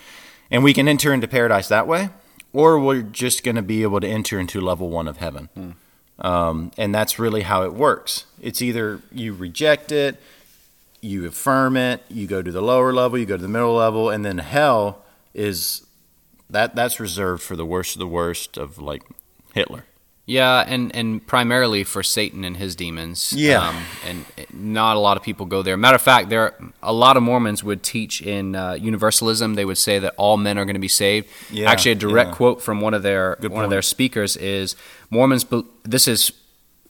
B: and we can enter into paradise that way, or we're just going to be able to enter into level one of heaven. Hmm. Um, and that's really how it works. It's either you reject it, you affirm it, you go to the lower level, you go to the middle level, and then hell is that that's reserved for the worst of the worst of like Hitler.
A: Yeah, and, and primarily for Satan and his demons.
B: Yeah.
A: Um, and not a lot of people go there. Matter of fact, there are, a lot of Mormons would teach in uh, universalism. They would say that all men are going to be saved.
B: Yeah,
A: Actually, a direct
B: yeah.
A: quote from one of their
B: Good
A: one of their speakers is Mormons. This is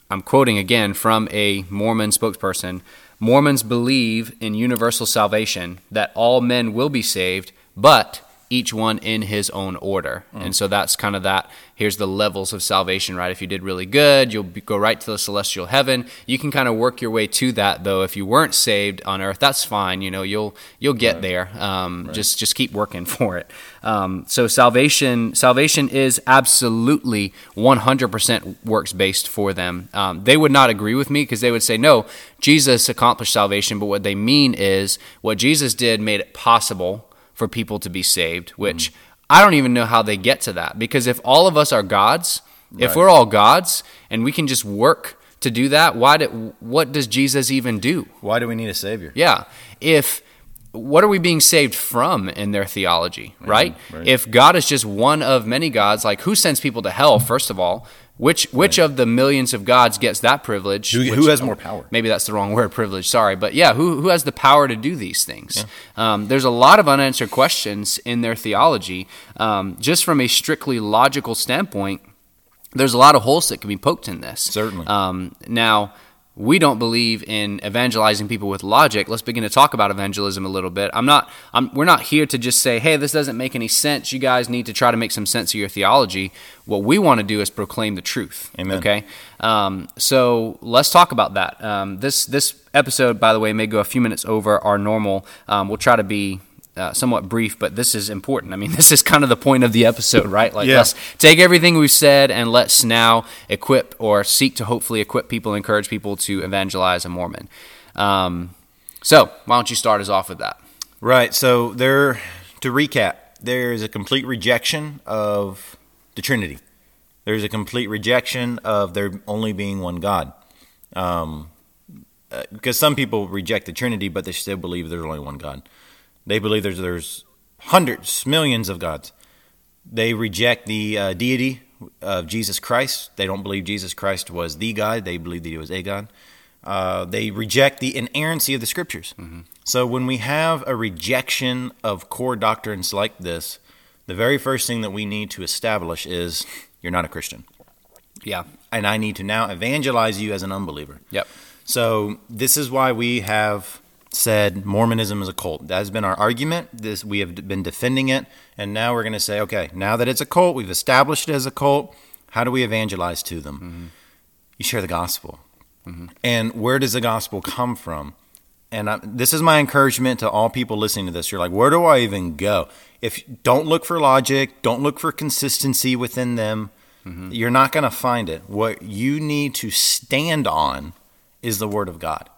A: I'm quoting again from a Mormon spokesperson. Mormons believe in universal salvation that all men will be saved, but each one in his own order.
B: Mm.
A: And so that's kind of that. Here's the levels of salvation, right? If you did really good, you'll be, go right to the celestial heaven. You can kind of work your way to that, though. If you weren't saved on earth, that's fine. You know, you'll you'll get there. Um, Just just keep working for it. Um, so salvation salvation is absolutely 100% works based for them. Um, they would not agree with me because they would say no, Jesus accomplished salvation, but what they mean is what Jesus did made it possible for people to be saved, which I don't even know how they get to that. Because if all of us are gods, if we're all gods and we can just work to do that, why did, what does Jesus even do?
B: Why do we need a savior?
A: Yeah. If what are we being saved from in their theology, mm-hmm. right?
B: right.
A: If God is just one of many gods, like who sends people to hell first of all? Which which of the millions of gods gets that privilege?
B: Who-
A: Which-
B: who has more power?
A: Maybe that's the wrong word, privilege. Sorry, but yeah, who who has the power to do these things? Um, there's a lot of unanswered questions in their theology, um, just from a strictly logical standpoint. There's a lot of holes that can be poked in this.
B: Certainly.
A: Um, now, we don't believe in evangelizing people with logic. Let's begin to talk about evangelism a little bit. I'm not. I'm, we're not here to just say, "Hey, this doesn't make any sense. You guys need to try to make some sense of your theology." What we want to do is proclaim the truth.
B: Amen.
A: Okay. Um, so let's talk about that. Um, this this episode, by the way, may go a few minutes over our normal. Um, we'll try to be. Uh, somewhat brief, but this is important. I mean, this is kind of the point of the episode, right? Like,
B: Yeah.
A: let's take everything we've said and let's now equip or seek to hopefully equip people, encourage people to evangelize a Mormon. Um, so, why don't you start us off with that?
B: Right. So there, to recap, there is a complete rejection of the Trinity. There's a complete rejection of there only being one God. Um, uh, because some people reject the Trinity, but they still believe there's only one God. They believe there's there's hundreds, millions of gods. They reject the uh, deity of Jesus Christ. They don't believe Jesus Christ was the God. They believe that he was a God. Uh, they reject the inerrancy of the scriptures. So when we have a rejection of core doctrines like this, the very first thing that we need to establish is you're not a Christian.
A: Yeah.
B: And I need to now evangelize you as an unbeliever.
A: Yep.
B: So this is why we have said Mormonism is a cult. That has been our argument. This we have been defending it, and now we're going to say, okay, now that it's a cult, we've established it as a cult. How do we evangelize to them? Mm-hmm. You share the gospel. Mm-hmm. And where does the gospel come from? And I, this is my encouragement to all people listening to this. You're like, where do I even go? If don't look for logic, don't look for consistency within them. Mm-hmm. You're not going to find it. What you need to stand on is the word of God.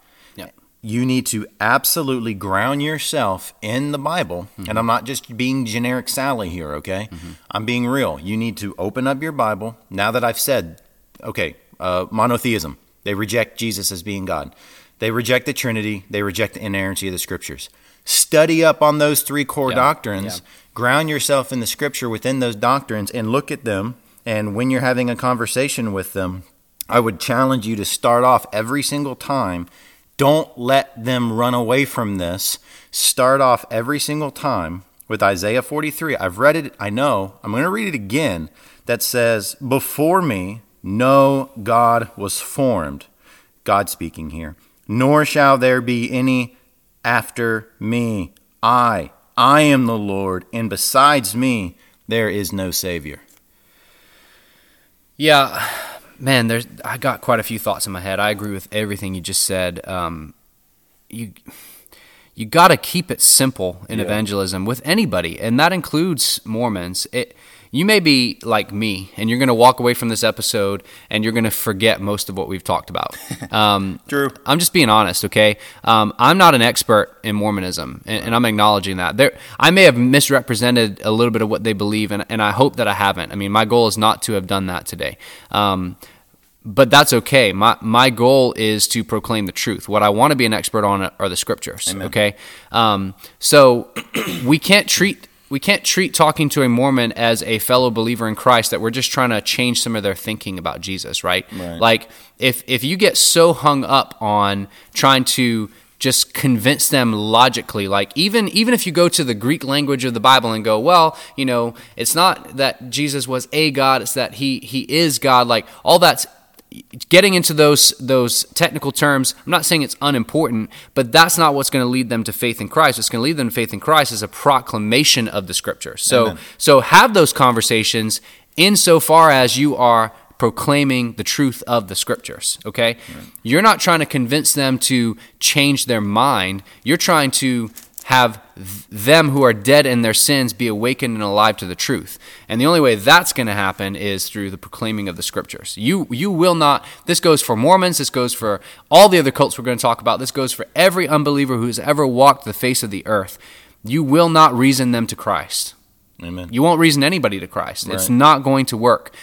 B: You need to absolutely ground yourself in the Bible. And I'm not just being generic Sally here, okay? I'm being real. You need to open up your Bible. Now that I've said, okay, uh, monotheism, they reject Jesus as being God, they reject the Trinity, they reject the inerrancy of the Scriptures. Study up on those three core
A: Yeah,
B: doctrines,
A: yeah.
B: ground yourself in the Scripture within those doctrines, and look at them. And when you're having a conversation with them, I would challenge you to start off every single time. Don't let them run away from this. Start off every single time with Isaiah 43. I've read it, I know. I'm going to read it again. That says, Before me, no God was formed. God speaking here. Nor shall there be any after me. I, I am the Lord, and besides me, there is no Savior.
A: Yeah, man. There's I got quite a few thoughts in my head. I agree with everything you just said. Um, you you got to keep it simple in
B: Yeah.
A: evangelism with anybody, and that includes Mormons. It you may be like me, and you're going to walk away from this episode, and you're going to forget most of what we've talked about. Um,
B: True.
A: I'm just being honest, okay? Um, I'm not an expert in Mormonism, and, and I'm acknowledging that. There, I may have misrepresented a little bit of what they believe, and, and I hope that I haven't. I mean, my goal is not to have done that today. Um, but that's okay. My my goal is to proclaim the truth. What I want to be an expert on are the scriptures. Okay, um, so we can't treat we can't treat talking to a Mormon as a fellow believer in Christ that we're just trying to change some of their thinking about Jesus. Right?
B: Right.
A: Like if if you get so hung up on trying to just convince them logically like even even if you go to the greek language of the bible and go well you know it's not that jesus was a god it's that he he is god like all that's getting into those those technical terms i'm not saying it's unimportant but that's not what's going to lead them to faith in christ. What's going to lead them to faith in christ is a proclamation of the scriptures so
B: Amen.
A: so have those conversations insofar as you are proclaiming the truth of the scriptures okay? You're not trying to convince them to change their mind. You're trying to have them who are dead in their sins be awakened and alive to the truth and the only way that's going to happen is through the proclaiming of the scriptures you you will not this goes for mormons this goes for all the other cults we're going to talk about this goes for every unbeliever who's ever walked the face of the earth you will not reason them to christ
B: Amen.
A: you won't reason anybody to Christ. It's not going to work.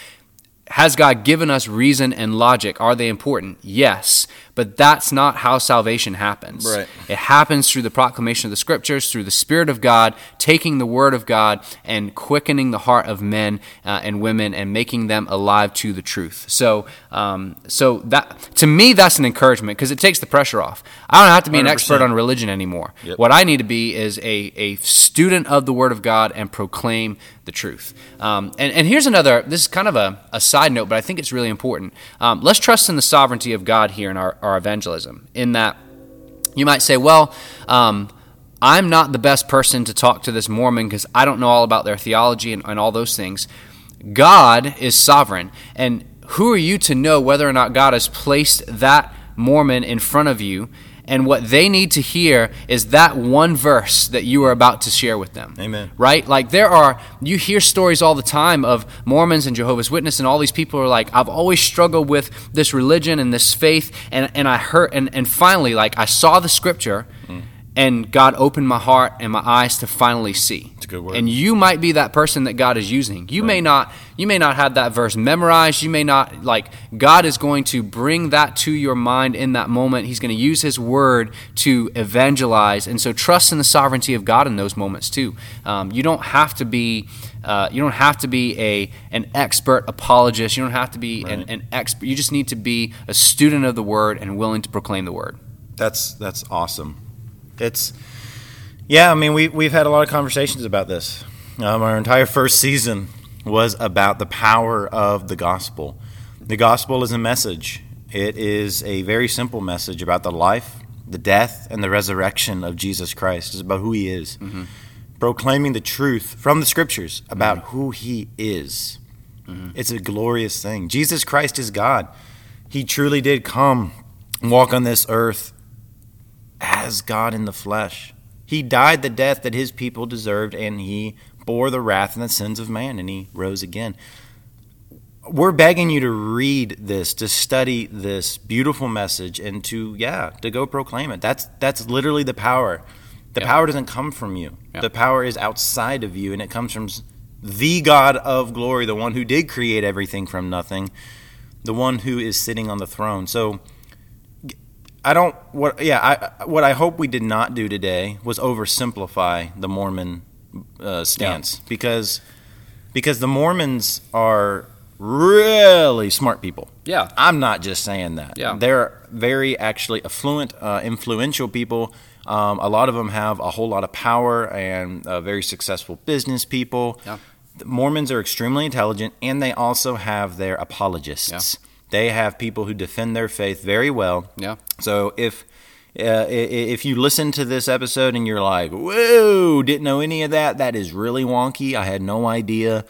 A: Has God given us reason and logic? Are they important? Yes. But that's not how salvation happens.
B: Right.
A: It happens through the proclamation of the scriptures, through the Spirit of God, taking the word of God and quickening the heart of men uh, and women and making them alive to the truth. So, um, so that to me, that's an encouragement because it takes the pressure off. I don't have to be an
B: 100%.
A: expert on religion anymore.
B: Yep.
A: What I need to be is a, a student of the Word of God and proclaim the truth. Um, and, and here's another, this is kind of a, a side note, but I think it's really important. Um, let's trust in the sovereignty of God here in our, our evangelism, in that you might say, well, um, I'm not the best person to talk to this Mormon because I don't know all about their theology and, and all those things. God is sovereign. And who are you to know whether or not God has placed that Mormon in front of you? And what they need to hear is that one verse that you are about to share with them.
B: Amen.
A: Right? Like there are, you hear stories all the time of Mormons and Jehovah's Witness, and all these people are like, I've always struggled with this religion and this faith, and, and I heard, and, and finally, like, I saw the scripture, mm. And God opened my heart and my eyes to finally see.
B: It's a good word.
A: And you might be that person that God is using. You may not you may not have that verse memorized. You may not like God is going to bring that to your mind in that moment. He's going to use his word to evangelize. And so trust in the sovereignty of God in those moments too. Um, you don't have to be uh, you don't have to be a an expert apologist. You don't have to be an, an expert. You just need to be a student of the word and willing to proclaim the word.
B: That's that's awesome. It's yeah. I mean, we we've had a lot of conversations about this. Um, our entire first season was about the power of the gospel. The gospel is a message. It is a very simple message about the life, the death, and the resurrection of Jesus Christ. It's about who He is, mm-hmm. proclaiming the truth from the Scriptures about mm-hmm. who He is. Mm-hmm. It's a glorious thing. Jesus Christ is God. He truly did come walk on this earth as God in the flesh. He died the death that his people deserved, and he bore the wrath and the sins of man, and he rose again. We're begging you to read this, to study this beautiful message, and to yeah, to go proclaim it. That's that's literally the power. The
A: Yeah.
B: power doesn't come from you.
A: Yeah.
B: The power is outside of you, and it comes from the God of glory, the one who did create everything from nothing, the one who is sitting on the throne. So I don't what yeah, I what I hope we did not do today was oversimplify the Mormon uh, stance because because the Mormons are really smart people.
A: Yeah.
B: I'm not just saying that.
A: Yeah.
B: They're very actually affluent, uh, influential people. Um, a lot of them have a whole lot of power and uh, very successful business people.
A: Yeah.
B: Mormons are extremely intelligent, and they also have their apologists. They have people who defend their faith very well.
A: Yeah.
B: So if uh, if you listen to this episode and you're like, "Whoa, didn't know any of that," that is really wonky. I had no idea.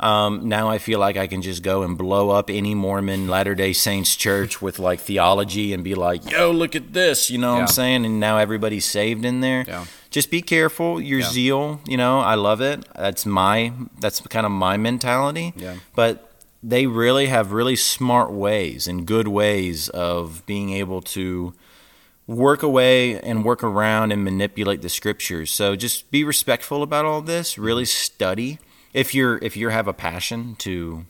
B: Um, now I feel like I can just go and blow up any Mormon Latter Day Saints church with like theology and be like, "Yo, look at this," you know what I'm saying? And now everybody's saved in there.
A: Yeah.
B: Just be careful. Your
A: Yeah.
B: zeal, you know, I love it. That's my that's kind of my mentality.
A: Yeah.
B: But they really have really smart ways and good ways of being able to work away and work around and manipulate the scriptures. So just be respectful about all this. Really study. If you're if you have a passion to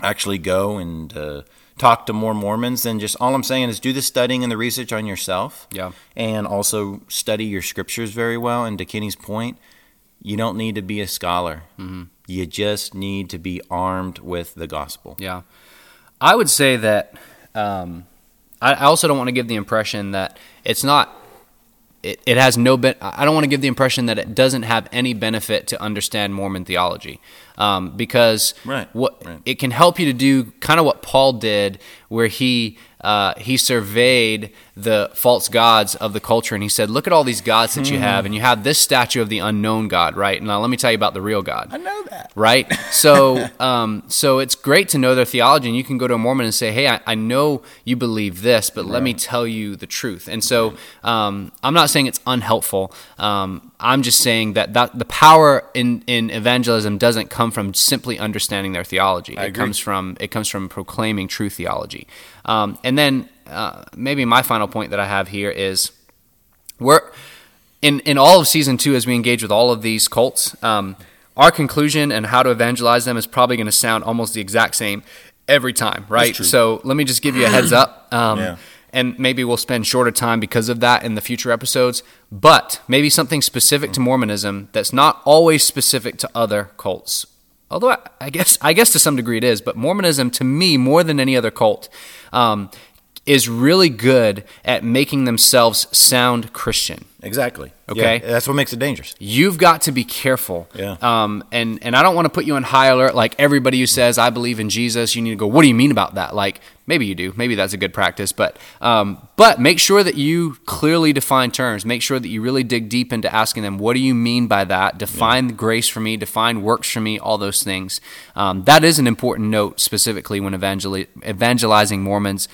B: actually go and uh, talk to more Mormons, then just all I'm saying is do the studying and the research on yourself.
A: Yeah.
B: And also study your scriptures very well. And to Kenny's point, you don't need to be a scholar. Mm-hmm. You just need to be armed with the gospel.
A: Yeah. I would say that um, I, I also don't want to give the impression that it's not. It, it has no. Ben- I don't want to give the impression that it doesn't have any benefit to understand Mormon theology, um, because
B: Right,
A: what
B: right.
A: it can help you to do kind of what Paul did, where he uh, he surveyed the false gods of the culture and he said, "Look at all these gods that you
B: Hmm.
A: have, and you have this statue of the unknown God, right? Now let me tell you about the real God."
B: I know that.
A: right? So, um, so it's great to know their theology, and you can go to a Mormon and say, "Hey, I, I know you believe this, but let me tell you the truth." And so, um, I'm not saying it's unhelpful. Um, I'm just saying that, that the power in, in evangelism doesn't come from simply understanding their theology.
B: I
A: it
B: agree.
A: comes from it comes from proclaiming true theology. Um, and then uh, maybe my final point that I have here is we're in in all of season two as we engage with all of these cults. Um, our conclusion and how to evangelize them is probably going to sound almost the exact same every time, right? So let me just give you a heads up. Um,
B: Yeah.
A: And maybe we'll spend shorter time because of that in the future episodes, but maybe something specific to Mormonism that's not always specific to other cults. Although I, I guess I guess to some degree it is, but Mormonism to me more than any other cult um, is really good at making themselves sound Christian.
B: Exactly.
A: Okay.
B: Yeah, that's what makes it dangerous.
A: You've got to be careful.
B: Yeah.
A: Um, and, and I don't want to put you on high alert like everybody who says, I believe in Jesus, you need to go, what do you mean about that? Like, maybe you do. Maybe that's a good practice. But, um, but make sure that you clearly define terms. Make sure that you really dig deep into asking them, what do you mean by that? Define grace for me, define works for me, all those things. Um, that is an important note specifically when evangeli- evangelizing Mormons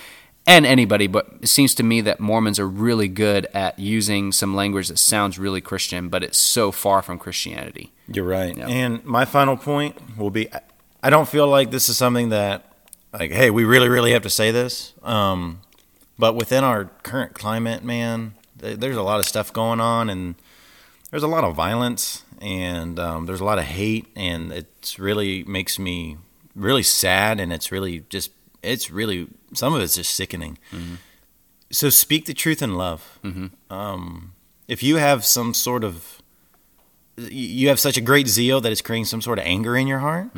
A: and anybody, but it seems to me that Mormons are really good at using some language that sounds really Christian, but it's so far from Christianity.
B: You're right.
A: Yeah.
B: And my final point will be I don't feel like this is something that, like, hey, we really, really have to say this. Um, but within our current climate, man, th- there's a lot of stuff going on and there's a lot of violence and um, there's a lot of hate. And it's really makes me really sad. And it's really just, it's really, some of it's just sickening. So speak the truth in love. Um, if you have some sort of you have such a great zeal that it's creating some sort of anger in your heart.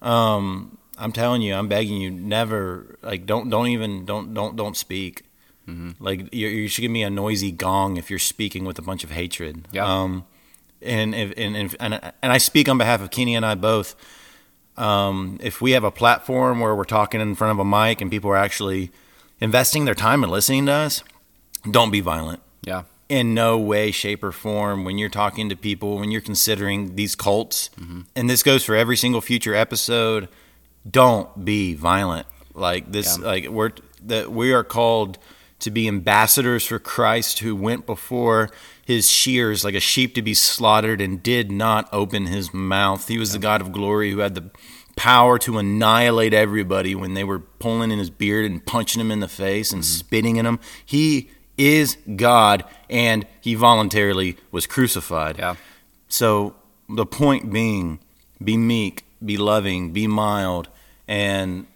B: Um, I'm telling you, I'm begging you, never like don't don't even don't don't don't speak. Like you, you should give me a noisy gong if you're speaking with a bunch of hatred.
A: Yeah.
B: Um, and if and and and, and I speak on behalf of Kenny and I both. Um, if we have a platform where we're talking in front of a mic and people are actually investing their time and listening to us, don't be violent
A: Yeah.
B: in no way, shape, or form when you're talking to people, when you're considering these cults, and this goes for every single future episode. Don't be violent. Like this,
A: Yeah.
B: like we're that we are called to be ambassadors for Christ, who went before his shears like a sheep to be slaughtered and did not open his mouth. He was the God of glory who had the power to annihilate everybody when they were pulling in his beard and punching him in the face and mm-hmm. spitting in him. He is God, and he voluntarily was crucified.
A: Yeah.
B: So the point being, be meek, be loving, be mild, and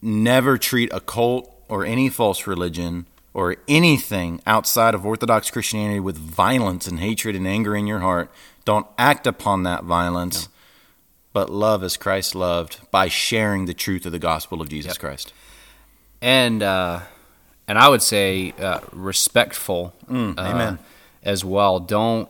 B: never treat a cult or any false religion or anything outside of Orthodox Christianity with violence and hatred and anger in your heart. Don't act upon that violence, but love as Christ loved by sharing the truth of the gospel of Jesus
A: Yep.
B: Christ.
A: and uh, and I would say uh, respectful
B: Mm,
A: uh,
B: amen.
A: as well. Don't.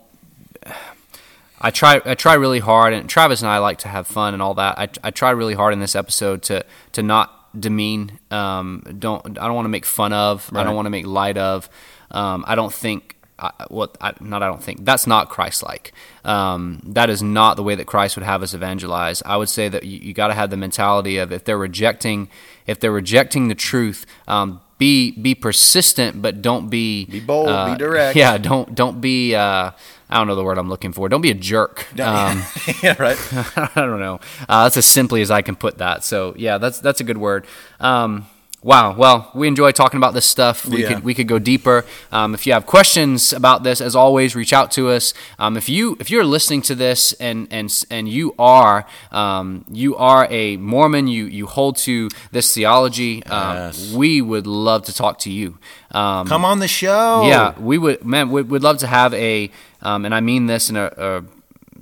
A: I try. I try really hard, and Travis and I like to have fun and all that. I, I try really hard in this episode to to not demean. Um, don't. I don't want to make fun of. I don't want to make light of. Um, I don't think. I, what I, not I don't think that's not Christ-like. Um, that is not the way that Christ would have us evangelize. I would say that you, you got to have the mentality of if they're rejecting, if they're rejecting the truth, um, be be persistent, but don't be
B: Be bold, be
A: uh,
B: direct.
A: Yeah, don't don't be. Uh, I don't know the word I'm looking for. Don't be a jerk. Um,
B: yeah, right.
A: I don't know. Uh, that's as simply as I can put that. So yeah, that's that's a good word. Um, wow. Well, we enjoy talking about this stuff. We
B: Yeah.
A: could we could go deeper. Um, if you have questions about this, as always, reach out to us. Um, if you if you're listening to this and and and you are um, you are a Mormon, you you hold to this theology. Um,
B: Yes.
A: We would love to talk to you. Um,
B: Come on the show.
A: yeah, we would, man. We'd, we'd love to have a, um, and I mean this in a, a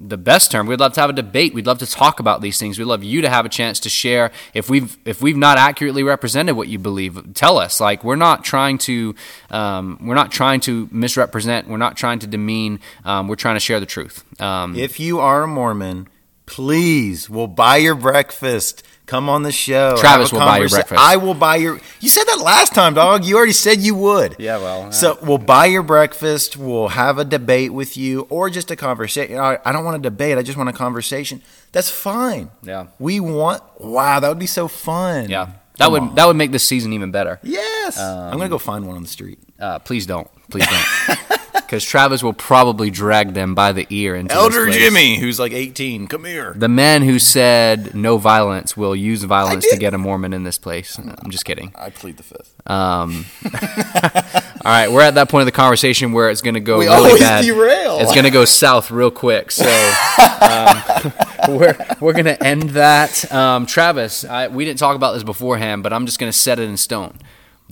A: the best term. We'd love to have a debate. We'd love to talk about these things. We'd love you to have a chance to share if we've if we've not accurately represented what you believe. Tell us. Like we're not trying to um, we're not trying to misrepresent. We're not trying to demean. Um, we're trying to share the truth. Um,
B: If you are a Mormon, please, we'll buy your breakfast. Come on the show.
A: Travis will buy your breakfast.
B: I will buy your. You said that last time, dog. You already said you would.
A: Yeah, well, uh,
B: So we'll buy your breakfast. We'll have a debate with you, or just a conversation. I I don't want a debate. I just want a conversation. That's fine.
A: Yeah.
B: We want. Wow, that would be so fun.
A: yeah, that
B: Come
A: would
B: on.
A: that would make this season even better.
B: Yes.
A: Um,
B: I'm gonna go find one on the street.
A: Uh, please don't. Please don't. Because Travis will probably drag them by the ear into this
B: Elder
A: place.
B: Jimmy, who's like 18, come here.
A: The man who said no violence will use violence to get a Mormon in this place. I'm just kidding.
B: I plead the fifth.
A: Um, all right, we're at that point of the conversation where it's going to go
B: We
A: really
B: always
A: bad.
B: derail.
A: It's going to go south real quick. So um, we're we're going to end that. Um, Travis, I, we didn't talk about this beforehand, but I'm just going to set it in stone.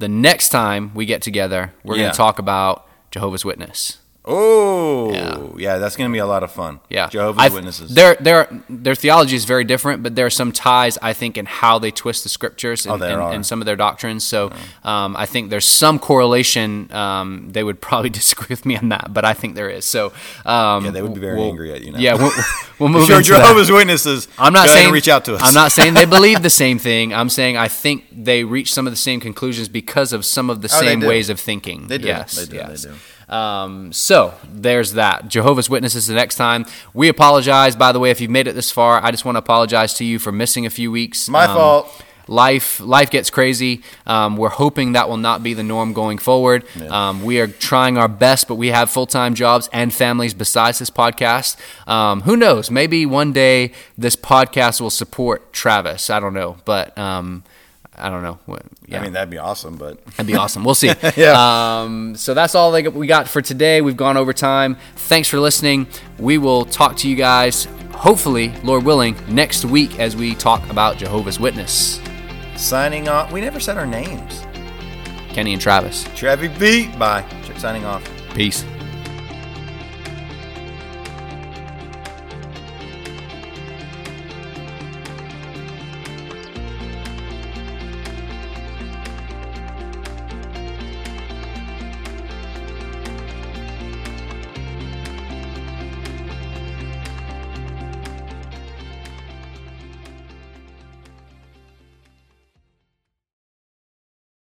A: The next time we get together, we're going to talk about Jehovah's Witness.
B: Oh,
A: Yeah.
B: yeah. that's going to be a lot of fun.
A: Yeah,
B: Jehovah's
A: I've-
B: Witnesses.
A: Their their their theology is very different, but there are some ties I think in how they twist the scriptures and,
B: Oh,
A: and, and some of their doctrines. So um, I think there's some correlation. Um, they would probably disagree with me on that, but I think there is. So um,
B: Yeah, they would be very
A: we'll-
B: angry at you now.
A: Yeah, we'll, we'll move
B: you're
A: into that.
B: Jehovah's Witnesses,
A: I'm not
B: go
A: saying
B: reach out to us.
A: I'm not saying they believe the same thing. I'm saying I think they reach some of the same conclusions because of some of the
B: Oh,
A: same ways of thinking.
B: They do.
A: Yes,
B: They do. They do.
A: Um, so there's that. Jehovah's Witnesses the next time. We apologize, by the way, if you've made it this far. I just want to apologize to you for missing a few weeks.
B: My
A: Um,
B: fault.
A: Life life gets crazy. Um, we're hoping that will not be the norm going forward. Um, we are trying our best, but we have full time jobs and families besides this podcast. Um, who knows? Maybe one day this podcast will support Travis. I don't know, but um, I don't know. What- Yeah.
B: I mean, that'd be awesome, but
A: That'd be awesome. We'll see.
B: Yeah.
A: Um, so that's all we got for today. We've gone over time. Thanks for listening. We will talk to you guys, hopefully, Lord willing, next week as we talk about Jehovah's Witness.
B: signing off. We never said our names.
A: Kenny and Travis.
B: Trevi Beat. Bye. Signing off.
A: Peace.